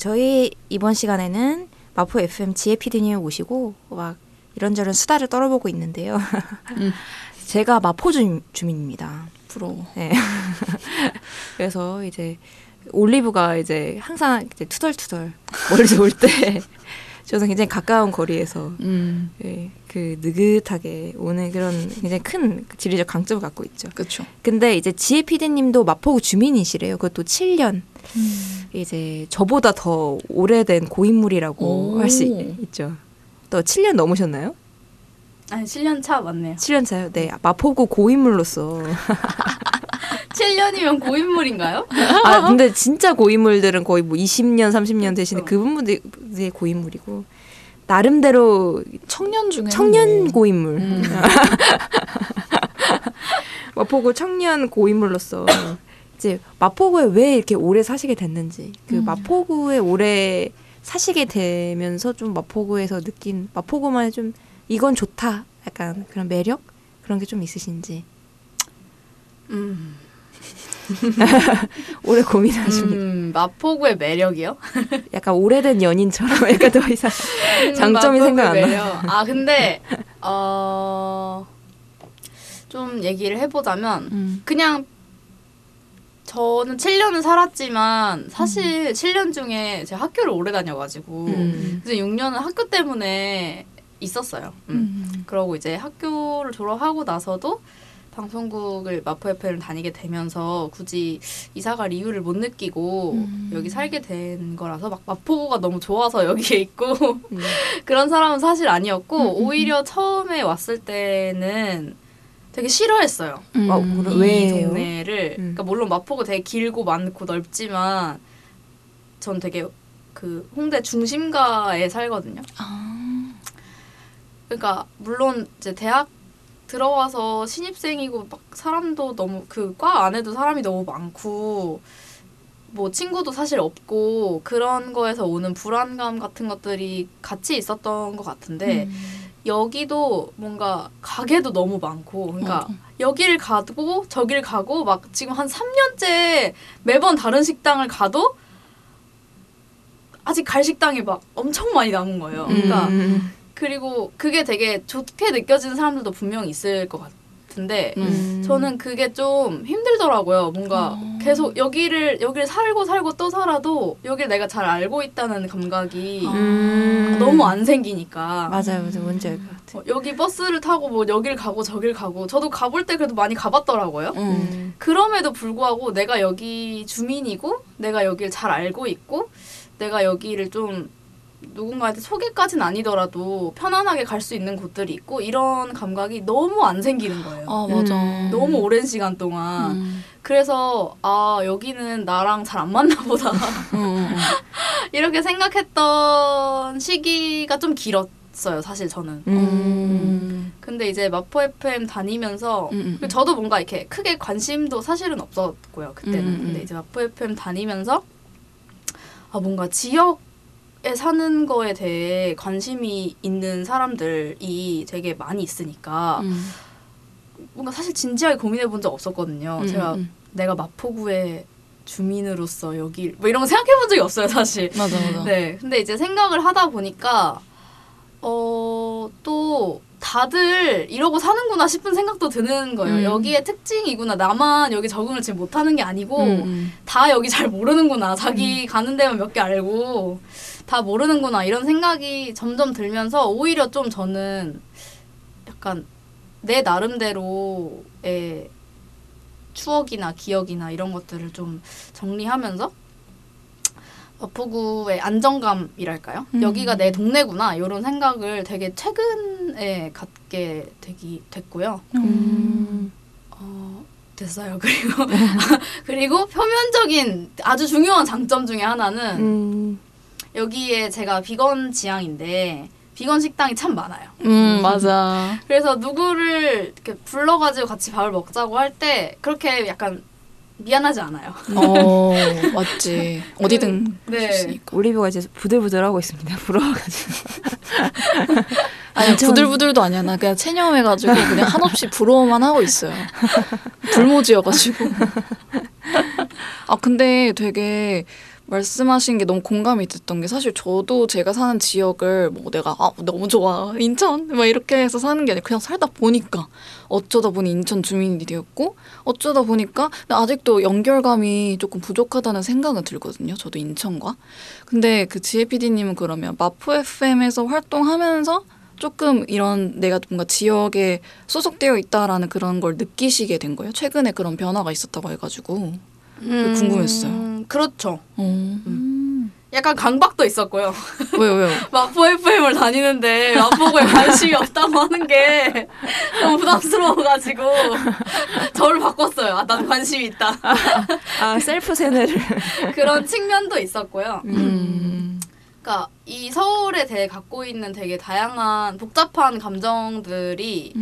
저희 이번 시간에는 마포 FM 지혜 PD님 오시고 막 이런저런 수다를 떨어보고 있는데요. 음. 제가 마포 주, 주민입니다. 부러워. 네. 그래서 이제 올리브가 이제 항상 이제 투덜투덜 멀리서 올때 저는 굉장히 가까운 거리에서 음, 예, 그 느긋하게 오는 그런 굉장히 큰 지리적 강점을 갖고 있죠. 그쵸. 근데 이제 지혜 PD님도 마포구 주민이시래요. 그것도 7년. 이제 저보다 더 오래된 고인물이라고 오. 할수 있죠. 또 7년 넘으셨나요? 아니 7년 차 맞네요. 7년 차요? 네. 마포구 고인물로서. 7년이면 고인물인가요? 아, 근데 진짜 고인물들은 거의 뭐 20년, 30년 되시는 그렇죠. 그분들이 고인물이고 나름대로 청년 중에 청년 고인물. 음. 마포구 청년 고인물로서 이제 마포구에 왜 이렇게 오래 사시게 됐는지 그 음. 마포구에 오래 사시게 되면서 좀 마포구에서 느낀 마포구만의 좀 이건 좋다 약간 그런 매력 그런 게 좀 있으신지 음, 오래 고민하십니다. 음 마포구의 매력이요? 약간 오래된 연인처럼 약간 더 이상 장점이 마포구의 생각 안 나. 매력. 아 근데 어. 좀 얘기를 해보자면 음. 그냥 저는 7년을 살았지만 사실 7년 중에 제가 학교를 오래 다녀가지고 음. 그래서 6년은 학교 때문에 있었어요. 음. 음. 그러고 이제 학교를 졸업하고 나서도 방송국을 마포 FM을 다니게 되면서 굳이 이사 갈 이유를 못 느끼고 음. 여기 살게 된 거라서 막 마포구가 너무 좋아서 여기에 있고 음. 그런 사람은 사실 아니었고 음, 음, 음. 오히려 처음에 왔을 때는 되게 싫어했어요. 음. 어, 그래? 이 왜요? 동네를 음. 그러니까 물론 마포구 되게 길고 많고 넓지만 전 되게 그 홍대 중심가에 살거든요. 아. 그러니까 물론 이제 대학 들어와서 신입생이고 막 사람도 너무 그 과 안에도 사람이 너무 많고 뭐 친구도 사실 없고 그런 거에서 오는 불안감 같은 것들이 같이 있었던 것 같은데 음. 여기도 뭔가 가게도 너무 많고 그러니까 어. 여기를 가고 저길 가고 막 지금 한 3년째 매번 다른 식당을 가도 아직 갈 식당이 막 엄청 많이 남은 거예요. 그러니까 음. 그리고 그게 되게 좋게 느껴지는 사람들도 분명히 있을 것 같은데 음. 저는 그게 좀 힘들더라고요. 뭔가 어. 계속 여기를 여기를 살고 살고 또 살아도 여기를 내가 잘 알고 있다는 감각이 음. 너무 안 생기니까 맞아요, 맞아요. 뭔지 알 것 같아. 어, 여기 버스를 타고 뭐 여길 가고 저길 가고 저도 가볼 때 그래도 많이 가봤더라고요. 음. 그럼에도 불구하고 내가 여기 주민이고 내가 여기를 잘 알고 있고 내가 여기를 좀 누군가한테 소개까지는 아니더라도 편안하게 갈 수 있는 곳들이 있고 이런 감각이 너무 안 생기는 거예요. 아 맞아. 음. 너무 오랜 시간 동안. 음. 그래서 아 여기는 나랑 잘 안 맞나 보다 음, 음, 음. 이렇게 생각했던 시기가 좀 길었어요 사실 저는. 음. 근데 이제 마포 FM 다니면서 음. 저도 뭔가 이렇게 크게 관심도 사실은 없었고요 그때는. 근데 이제 마포 FM 다니면서 아 뭔가 지역 에 사는 거에 대해 관심이 있는 사람들이 되게 많이 있으니까 음. 뭔가 사실 진지하게 고민해 본 적 없었거든요. 음, 제가 음. 내가 마포구의 주민으로서 여기 뭐 이런 거 생각해 본 적이 없어요 사실. 맞아 맞아. 네. 근데 이제 생각을 하다 보니까 어 또 다들 이러고 사는구나 싶은 생각도 드는 거예요. 음. 여기의 특징이구나. 나만 여기 적응을 지금 못하는 게 아니고 음, 음. 다 여기 잘 모르는구나. 자기 가는 데만 몇 개 알고 다 모르는구나. 이런 생각이 점점 들면서 오히려 좀 저는 약간 내 나름대로의 추억이나 기억이나 이런 것들을 좀 정리하면서 마포구의 안정감이랄까요? 음. 여기가 내 동네구나 이런 생각을 되게 최근에 갖게 되기 됐고요. 음. 어, 됐어요. 그리고 그리고 표면적인 아주 중요한 장점 중에 하나는 음. 여기에 제가 비건 지향인데 비건 식당이 참 많아요. 음 맞아. 그래서 누구를 이렇게 불러가지고 같이 밥을 먹자고 할 때 그렇게 약간 미안하지 않아요. 어 맞지. 어디든 네. 네. 올리브가 이제 부들부들하고 있습니다. 부러워가지고. 아니 부들부들도 아니야. 나 그냥 체념해가지고 그냥 한없이 부러워만 하고 있어요. 불모지여가지고. 아 근데 되게 말씀하신 게 너무 공감이 됐던 게 사실 저도 제가 사는 지역을 뭐 내가 아 너무 좋아 인천 막 이렇게 해서 사는 게 아니라 그냥 살다 보니까 어쩌다 보니 인천 주민이 되었고 어쩌다 보니까 아직도 연결감이 조금 부족하다는 생각은 들거든요. 저도 인천과 근데 그 지혜 PD님은 그러면 마포 FM에서 활동하면서 조금 이런 내가 뭔가 지역에 소속되어 있다라는 그런 걸 느끼시게 된 거예요. 최근에 그런 변화가 있었다고 해가지고. 궁금했어요. 그렇죠. 음. 약간 강박도 있었고요. 왜요, 왜요? 마포 FM을 다니는데 마포구에 관심이 없다고 하는 게 너무 부담스러워가지고 저를 바꿨어요. 아, 난 관심이 있다. 아 셀프 세뇌를. 그런 측면도 있었고요. 음. 그러니까 이 서울에 대해 갖고 있는 되게 다양한 복잡한 감정들이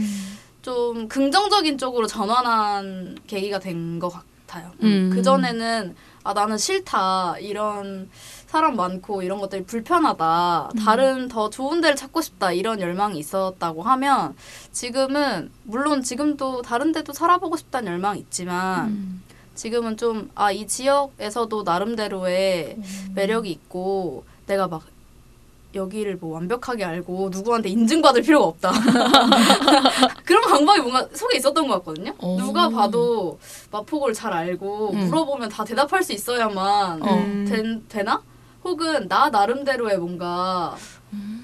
좀 긍정적인 쪽으로 전환한 계기가 된 것 같아요. 음. 그 전에는 아 나는 싫다. 이런 사람 많고 이런 것들이 불편하다. 다른 더 좋은 데를 찾고 싶다. 이런 열망이 있었다고 하면 지금은 물론 지금도 다른 데도 살아보고 싶다는 열망이 있지만 지금은 좀 아 이 지역에서도 나름대로의 매력이 있고 내가 막 여기를 뭐 완벽하게 알고 누구한테 인증받을 필요가 없다. 그런 강박이 뭔가 속에 있었던 것 같거든요. 오. 누가 봐도 마포구를 잘 알고 음. 물어보면 다 대답할 수 있어야만 어. 된, 되나? 혹은 나 나름대로의 뭔가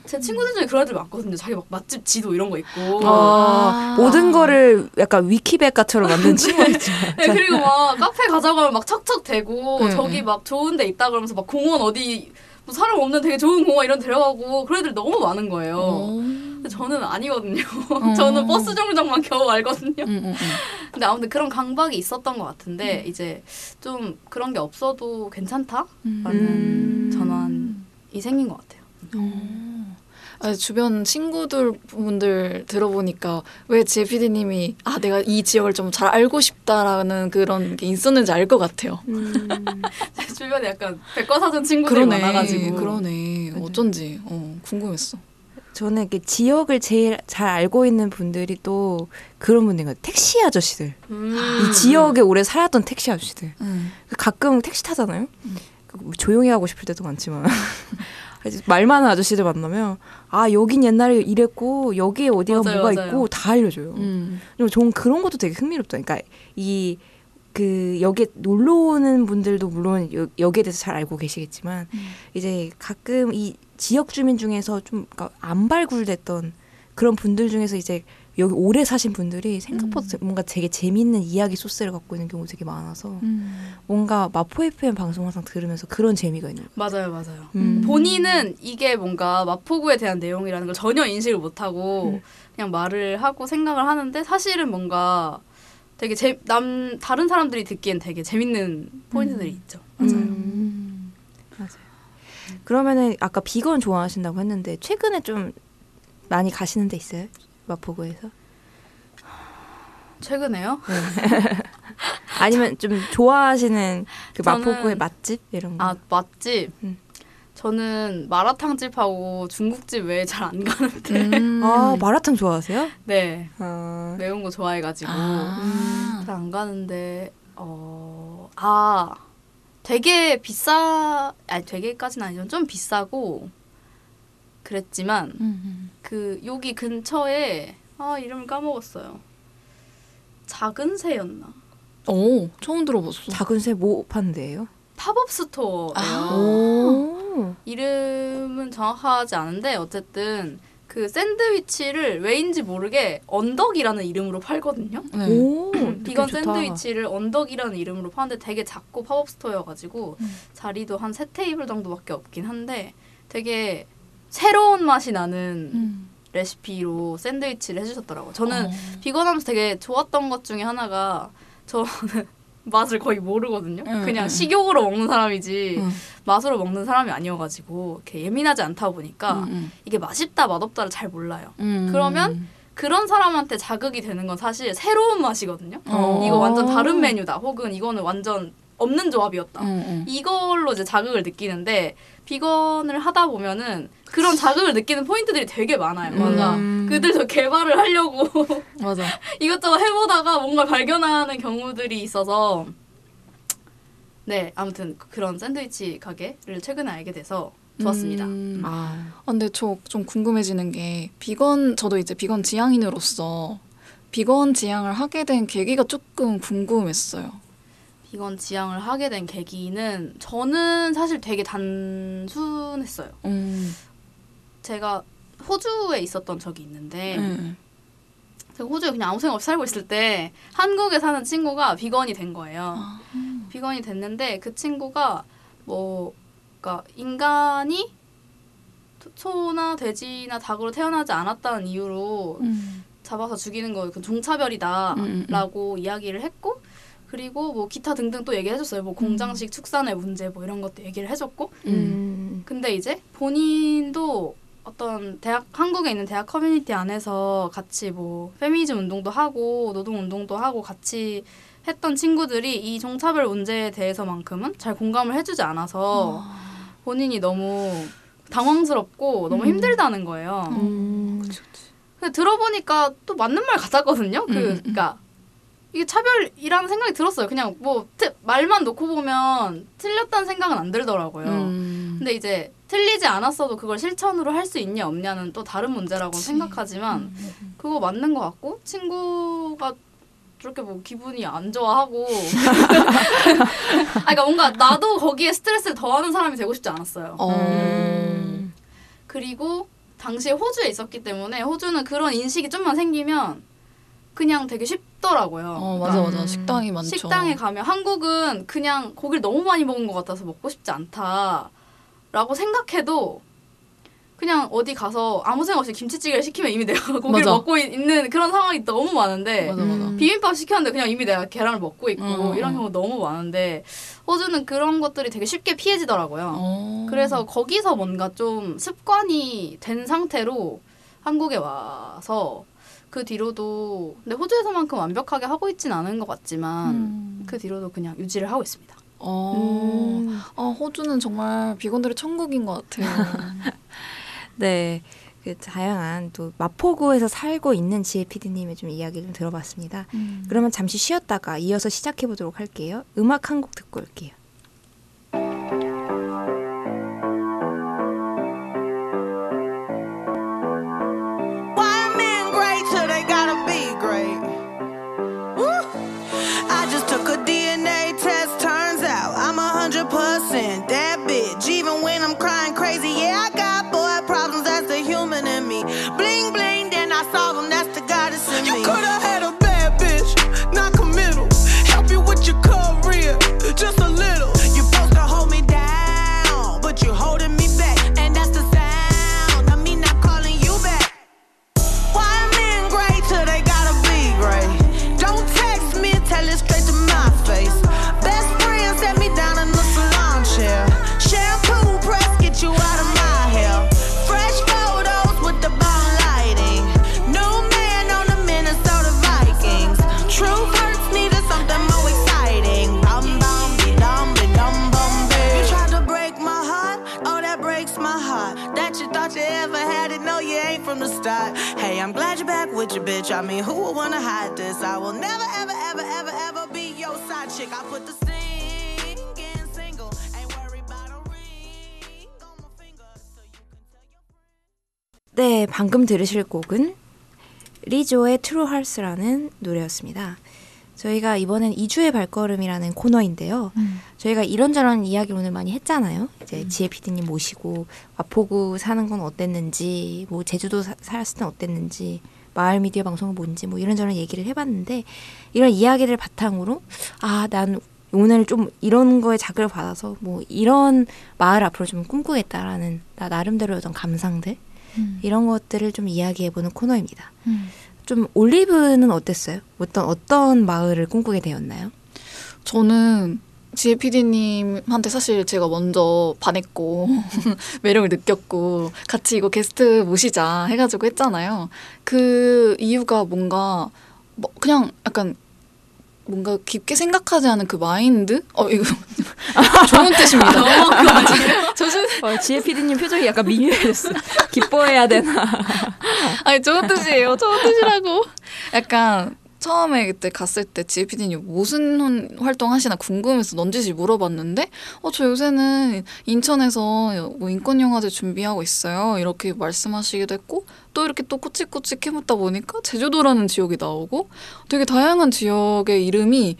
제 친구들 중에 그런 애들 많거든요. 자기 막 맛집 지도 이런 거 있고. 아. 모든 거를 약간 위키백과처럼 만든 친구가 있죠. 네, 그리고 막 카페 가자고 하면 막 척척 대고 네, 저기 네. 막 좋은 데 있다 그러면서 막 공원 어디 뭐 사람 없는 되게 좋은 공원 이런 데 데려가고 그런 애들 너무 많은 거예요. 어. 근데 저는 아니거든요. 어. 저는 버스 정류장만 겨우 알거든요. 음, 음, 음. 근데 아무튼 그런 강박이 있었던 것 같은데 이제 좀 그런 게 없어도 괜찮다라는 음. 전환이 생긴 것 같아요. 아, 주변 친구들 분들 들어보니까 왜 제 PD님이 아 내가 이 지역을 좀 잘 알고 싶다라는 그런 게 있었는지 알 것 같아요. 제 주변에 약간 백과사전 친구들이 많아가지고 그러네. 어쩐지 어, 궁금했어. 저는 이렇게 지역을 제일 잘 알고 있는 분들이 또 그런 분들인 것 같아요. 택시 아저씨들. 음. 이 지역에 오래 살았던 택시 아저씨들. 음. 가끔 택시 타잖아요. 그뭐 조용히 하고 싶을 때도 많지만 말 많은 아저씨들 만나면 아 여긴 옛날에 이랬고 여기에 어디가 맞아요, 뭐가 맞아요. 있고 다 알려줘요. 음. 그리고 저는 그런 것도 되게 흥미롭다. 그러니까 이 그 여기에 놀러 오는 분들도 물론 여, 여기에 대해서 잘 알고 계시겠지만 이제 가끔 이 지역 주민 중에서 좀 그러니까 안 발굴됐던 그런 분들 중에서 이제 여기 오래 사신 분들이 생각보다 뭔가 되게 재밌는 이야기 소스를 갖고 있는 경우 되게 많아서 음. 뭔가 마포 FM 방송 항상 들으면서 그런 재미가 있는 거예요. 맞아요, 맞아요. 음. 본인은 이게 뭔가 마포구에 대한 내용이라는 걸 전혀 인식을 못하고 음. 그냥 말을 하고 생각을 하는데 사실은 뭔가 되게 재, 남 다른 사람들이 듣기엔 되게 재밌는 포인트들이 있죠. 맞아요. 음. 맞아요. 그러면은 아까 비건 좋아하신다고 했는데 최근에 좀 많이 가시는 데 있어요? 마포구에서? 최근에요? 아니면 좀 좋아하시는 그 저는- 마포구의 맛집 이런 거? 아 맛집. 음. 저는 마라탕 집하고 중국집 외에 잘 안 가는데. 음. 아, 마라탕 좋아하세요? 네. 아, 매운 거 좋아해가지고 아. 잘안 가는데 어아 되게 비싸 아니 되게까지는 아니지만 좀 비싸고 그랬지만 음. 그 여기 근처에 아 이름을 까먹었어요. 작은 새였나? 오 처음 들어봤어. 작은 새뭐 파는 데예요? pop-up store예요. 아. 오. 이름은 정확하지 않은데 어쨌든 그 샌드위치를 왜인지 모르게 언덕이라는 이름으로 팔거든요. 네. 오, 비건 좋다. 샌드위치를 언덕이라는 이름으로 파는데 되게 작고 pop-up store여가지고 음. 자리도 한 세 테이블 정도밖에 없긴 한데 되게 새로운 맛이 나는 음. 레시피로 샌드위치를 해주셨더라고요. 저는 어. 비건하면서 되게 좋았던 것 중에 하나가 저는 맛을 거의 모르거든요. 응, 그냥 응. 식욕으로 먹는 사람이지 응. 맛으로 먹는 사람이 아니어가지고 이렇게 예민하지 않다 보니까 음, 이게 맛있다 맛없다를 잘 몰라요. 음. 그러면 그런 사람한테 자극이 되는 건 사실 새로운 맛이거든요. 어. 이거 완전 다른 메뉴다. 혹은 이거는 완전 없는 조합이었다. 음, 음. 이걸로 이제 자극을 느끼는데 비건을 하다 보면은 그런 자극을 느끼는 포인트들이 되게 많아요. 뭔가 음. 그들도 개발을 하려고 맞아. 이것저것 해보다가 뭔가 발견하는 경우들이 있어서 네 아무튼 그런 샌드위치 가게를 최근에 알게 돼서 좋았습니다. 음. 아, 아, 근데 저 좀 궁금해지는 게 비건 저도 이제 비건 지향인으로서 비건 지향을 하게 된 계기가 조금 궁금했어요. 비건 지향을 하게 된 계기는 저는 사실 되게 단순했어요. 음. 제가 호주에 있었던 적이 있는데 음. 제가 호주에 그냥 아무 생각 없이 살고 있을 때 한국에 사는 친구가 비건이 된 거예요. 아. 비건이 됐는데 그 친구가 뭐 그러니까 인간이 소- 소나 돼지나 닭으로 태어나지 않았다는 이유로 음. 잡아서 죽이는 거그 음, 음, 음. 종차별이다라고 이야기를 했고 그리고 뭐 기타 등등 또 얘기해줬어요. 뭐 공장식 축산의 문제 뭐 이런 것도 얘기를 해줬고 음. 근데 이제 본인도 어떤 대학 한국에 있는 대학 커뮤니티 안에서 같이 뭐 페미니즘 운동도 하고 노동 운동도 하고 같이 했던 친구들이 이 종차별 문제에 대해서만큼은 잘 공감을 해주지 않아서 본인이 너무 당황스럽고 너무 음. 힘들다는 거예요. 음. 근데 들어보니까 또 맞는 말 같았거든요. 그, 음, 음. 그니까, 이게 차별이라는 생각이 들었어요. 그냥 뭐, 트, 말만 놓고 보면 틀렸다는 생각은 안 들더라고요. 음. 근데 이제 틀리지 않았어도 그걸 실천으로 할 수 있냐 없냐는 또 다른 문제라고 그치. 생각하지만 음. 그거 맞는 것 같고 친구가 저렇게 뭐 기분이 안 좋아하고 아 그러니까 뭔가 나도 거기에 스트레스를 더하는 사람이 되고 싶지 않았어요. 어. 음. 그리고 당시에 호주에 있었기 때문에 호주는 그런 인식이 좀만 생기면 그냥 되게 쉽더라고요. 어 맞아 그러니까 맞아 식당이 많죠. 식당에 가면 한국은 그냥 고기를 너무 많이 먹은 것 같아서 먹고 싶지 않다라고 생각해도 그냥 어디 가서 아무 생각 없이 김치찌개를 시키면 이미 내가 고기를 맞아. 먹고 있- 있는 그런 상황이 너무 많은데 맞아 맞아. 음. 비빔밥 시켰는데 그냥 이미 내가 계란을 먹고 있고 음, 이런 음. 경우 너무 많은데 호주는 그런 것들이 되게 쉽게 피해지더라고요. 어. 그래서 거기서 뭔가 좀 습관이 된 상태로 한국에 와서 그 뒤로도 근데 호주에서만큼 완벽하게 하고 있진 않은 것 같지만 음. 그 뒤로도 그냥 유지를 하고 있습니다. 어. 음. 아 호주는 정말 비건들의 천국인 것 같아요. 네. 그 다양한 또 마포구에서 살고 있는 지혜 PD님의 좀 이야기를 좀 들어봤습니다. 음. 그러면 잠시 쉬었다가 이어서 시작해 보도록 할게요. 음악 한 곡 듣고 올게요. Bitch. I mean, who would wanna hide this? I will never ever ever ever ever be your side chick. I put the singing single, ain't worried about a ring on my finger, so you can tell your friends. 네, 방금 들으실 곡은 리조의 True Hearts라는 노래였습니다. 저희가 이번엔 2주의 발걸음이라는 코너인데요. 저희가 이런저런 이야기 오늘 많이 했잖아요. 이제 지혜 PD님 모시고 마포구 사는 건 어땠는지, 뭐 제주도 사, 살았을 땐 어땠는지, 마을 미디어 방송은 뭔지 뭐 이런저런 얘기를 해봤는데 이런 이야기를 바탕으로 아 난 오늘 좀 이런 거에 자극을 받아서 뭐 이런 마을 앞으로 좀 꿈꾸겠다라는 나 나름대로 어떤 감상들 이런 것들을 좀 이야기해보는 코너입니다. 좀 올리브는 어땠어요? 어떤 어떤 마을을 꿈꾸게 되었나요? 저는 지혜 PD님한테 사실 제가 먼저 반했고 매력을 느꼈고 같이 이거 게스트 모시자 해가지고 했잖아요. 그 이유가 뭔가 뭐 그냥 약간 뭔가 깊게 생각하지 않은 그 마인드? 어 이거 좋은 뜻입니다. 조심. 어, 지혜 PD님 표정이 약간 미묘해졌어. 기뻐해야 되나? 아니 좋은 뜻이에요. 좋은 뜻이라고. 약간 처음에 그때 갔을 때 PD님 무슨 혼- 활동 하시나 궁금해서 넌지시 물어봤는데 어 저 요새는 인천에서 뭐 인권 영화제 준비하고 있어요. 이렇게 말씀하시기도 했고 또 이렇게 또 꼬치꼬치 캐묻다 보니까 제주도라는 지역이 나오고 되게 다양한 지역의 이름이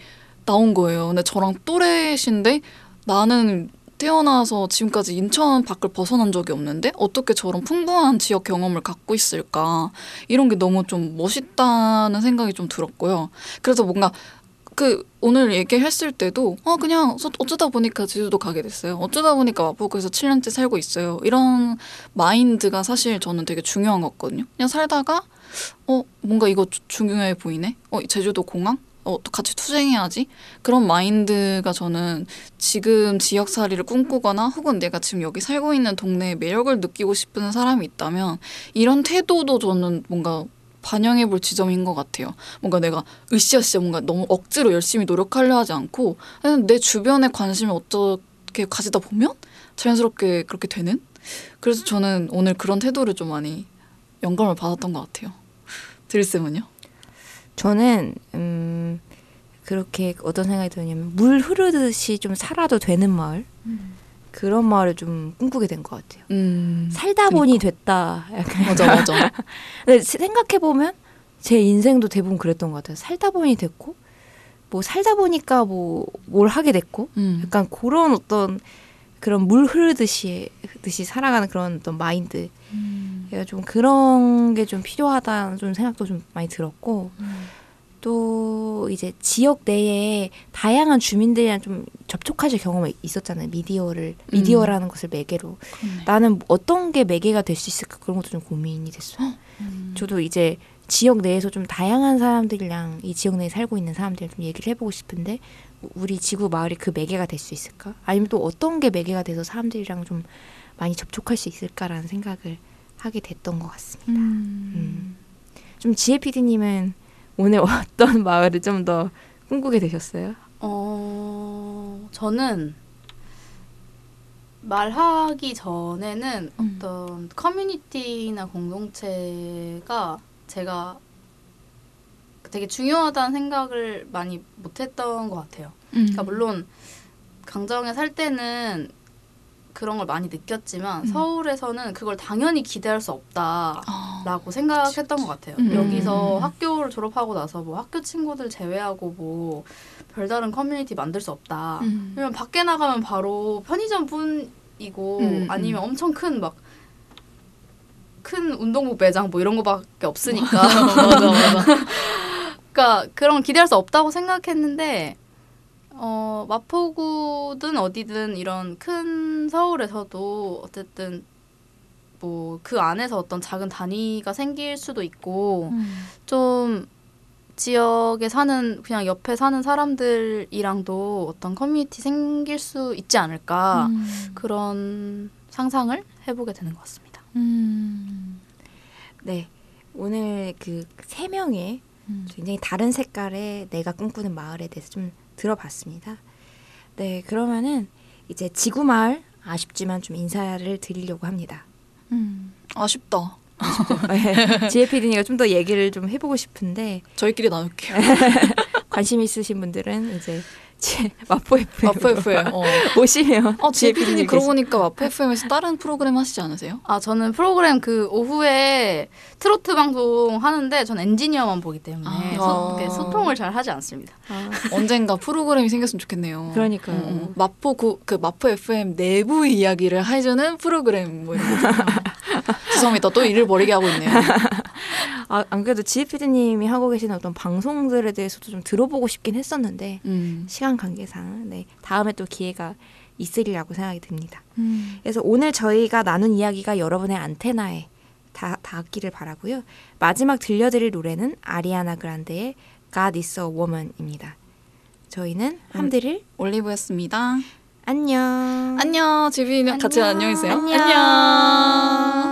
나온 거예요. 근데 저랑 또래신데 나는 태어나서 지금까지 인천 밖을 벗어난 적이 없는데 어떻게 저런 풍부한 지역 경험을 갖고 있을까 이런 게 너무 좀 멋있다는 생각이 좀 들었고요. 그래서 뭔가 그 오늘 얘기했을 때도 어 그냥 서- 어쩌다 보니까 제주도 가게 됐어요. 어쩌다 보니까 마포구에서 7년째 살고 있어요. 이런 마인드가 사실 저는 되게 중요한 것 같거든요. 그냥 살다가 어 뭔가 이거 주- 중요해 보이네. 어 제주도 공항? 어, 또 같이 투쟁해야지. 그런 마인드가 저는 지금 지역살이를 꿈꾸거나 혹은 내가 지금 여기 살고 있는 동네의 매력을 느끼고 싶은 사람이 있다면 이런 태도도 저는 뭔가 반영해 볼 지점인 것 같아요. 뭔가 내가 으쌰으쌰 뭔가 너무 억지로 열심히 노력하려 하지 않고 내 주변에 관심을 어떻게 가지다 보면 자연스럽게 그렇게 되는? 그래서 저는 오늘 그런 태도를 좀 많이 영감을 받았던 것 같아요. 드릴쌤은요? 저는 음 그렇게 어떤 생각이 드냐면 물 흐르듯이 좀 살아도 되는 마을 그런 마을을 좀 꿈꾸게 된 것 같아요. 음, 살다 보니 됐다. 약간 맞아 맞아. 근데 생각해 보면 제 인생도 대부분 그랬던 것 같아요. 살다 보니 됐고 뭐 살다 보니까 뭐 뭘 하게 됐고 음. 약간 그런 어떤 그런 물 흐르듯이 듯이 살아가는 그런 어떤 마인드. 얘가 좀 그런 게 좀 필요하다는 좀 생각도 좀 많이 들었고 또 이제 지역 내에 다양한 주민들이랑 좀 접촉하실 경험이 있었잖아요. 미디어를 미디어라는 것을 매개로 그렇네. 나는 어떤 게 매개가 될 수 있을까 그런 것도 좀 고민이 됐어요. 음. 저도 이제 지역 내에서 좀 다양한 사람들이랑 이 지역 내에 살고 있는 사람들이랑 좀 얘기를 해보고 싶은데 우리 지구 마을이 그 매개가 될 수 있을까? 아니면 또 어떤 게 매개가 돼서 사람들이랑 좀 많이 접촉할 수 있을까라는 생각을 하게 됐던 것 같습니다. 음. 좀 지혜 PD님은 오늘 어떤 마을을 좀 더 꿈꾸게 되셨어요? 어, 저는 말하기 전에는 음. 어떤 커뮤니티나 공동체가 제가 되게 중요하다는 생각을 많이 못했던 것 같아요. 음. 그러니까 물론 강정에 살 때는 그런 걸 많이 느꼈지만 음. 서울에서는 그걸 당연히 기대할 수 없다라고 아, 생각했던 것 같아요. 음. 여기서 음. 학교를 졸업하고 나서 뭐 학교 친구들 제외하고 뭐 별다른 커뮤니티 만들 수 없다. 음. 왜냐면 밖에 나가면 바로 편의점 뿐이고 음, 아니면 엄청 큰 막 큰 운동복 매장 뭐 이런 거밖에 없으니까. 맞아 맞아. 그러니까 그런 걸 기대할 수 없다고 생각했는데 어 마포구든 어디든 이런 큰 서울에서도 어쨌든 뭐 그 안에서 어떤 작은 단위가 생길 수도 있고 음. 좀 지역에 사는 그냥 옆에 사는 사람들이랑도 어떤 커뮤니티 생길 수 있지 않을까 음. 그런 상상을 해보게 되는 것 같습니다. 음. 네. 오늘 그 세 명의 음. 굉장히 다른 색깔의 내가 꿈꾸는 마을에 대해서 좀 들어봤습니다. 네, 그러면은 이제 지구 마을 아쉽지만 좀 인사를 드리려고 합니다. 음. 아쉽다. 지혜 PD님과 좀 더 얘기를 좀 해보고 싶은데 저희끼리 나눌게요. 관심 있으신 분들은 이제 마포 FM 마포 FM. 어. 오시면 어, 지혜 제피디님 PD님 그러고 보니까 마포 FM에서 다른 프로그램 하시지 않으세요? 아 저는 프로그램 그 오후에 트로트 방송 하는데 전 엔지니어만 보기 때문에 아. 소, 이렇게 소통을 잘 하지 않습니다. 아, 언젠가 프로그램이 생겼으면 좋겠네요. 그러니까요. 음, 음. 마포 구, 그 마포 FM 내부 이야기를 해주는 프로그램 뭐 이런 거. 죄송합니다. 또 일을 벌이게 하고 있네요. 아, 안 그래도 지혜 PD님이 하고 계시는 어떤 방송들에 대해서도 좀 들어보고 싶긴 했었는데 음. 시간 관계상 네 다음에 또 기회가 있으리라고 생각이 듭니다. 음. 그래서 오늘 저희가 나눈 이야기가 여러분의 안테나에 다, 닿기를 바라고요. 마지막 들려드릴 노래는 아리아나 그란데의 God is a Woman입니다. 저희는 함드릴 올리브였습니다. 안녕. 안녕. 지비는 같이 안녕. 안녕히 계세요. 안녕. 안녕.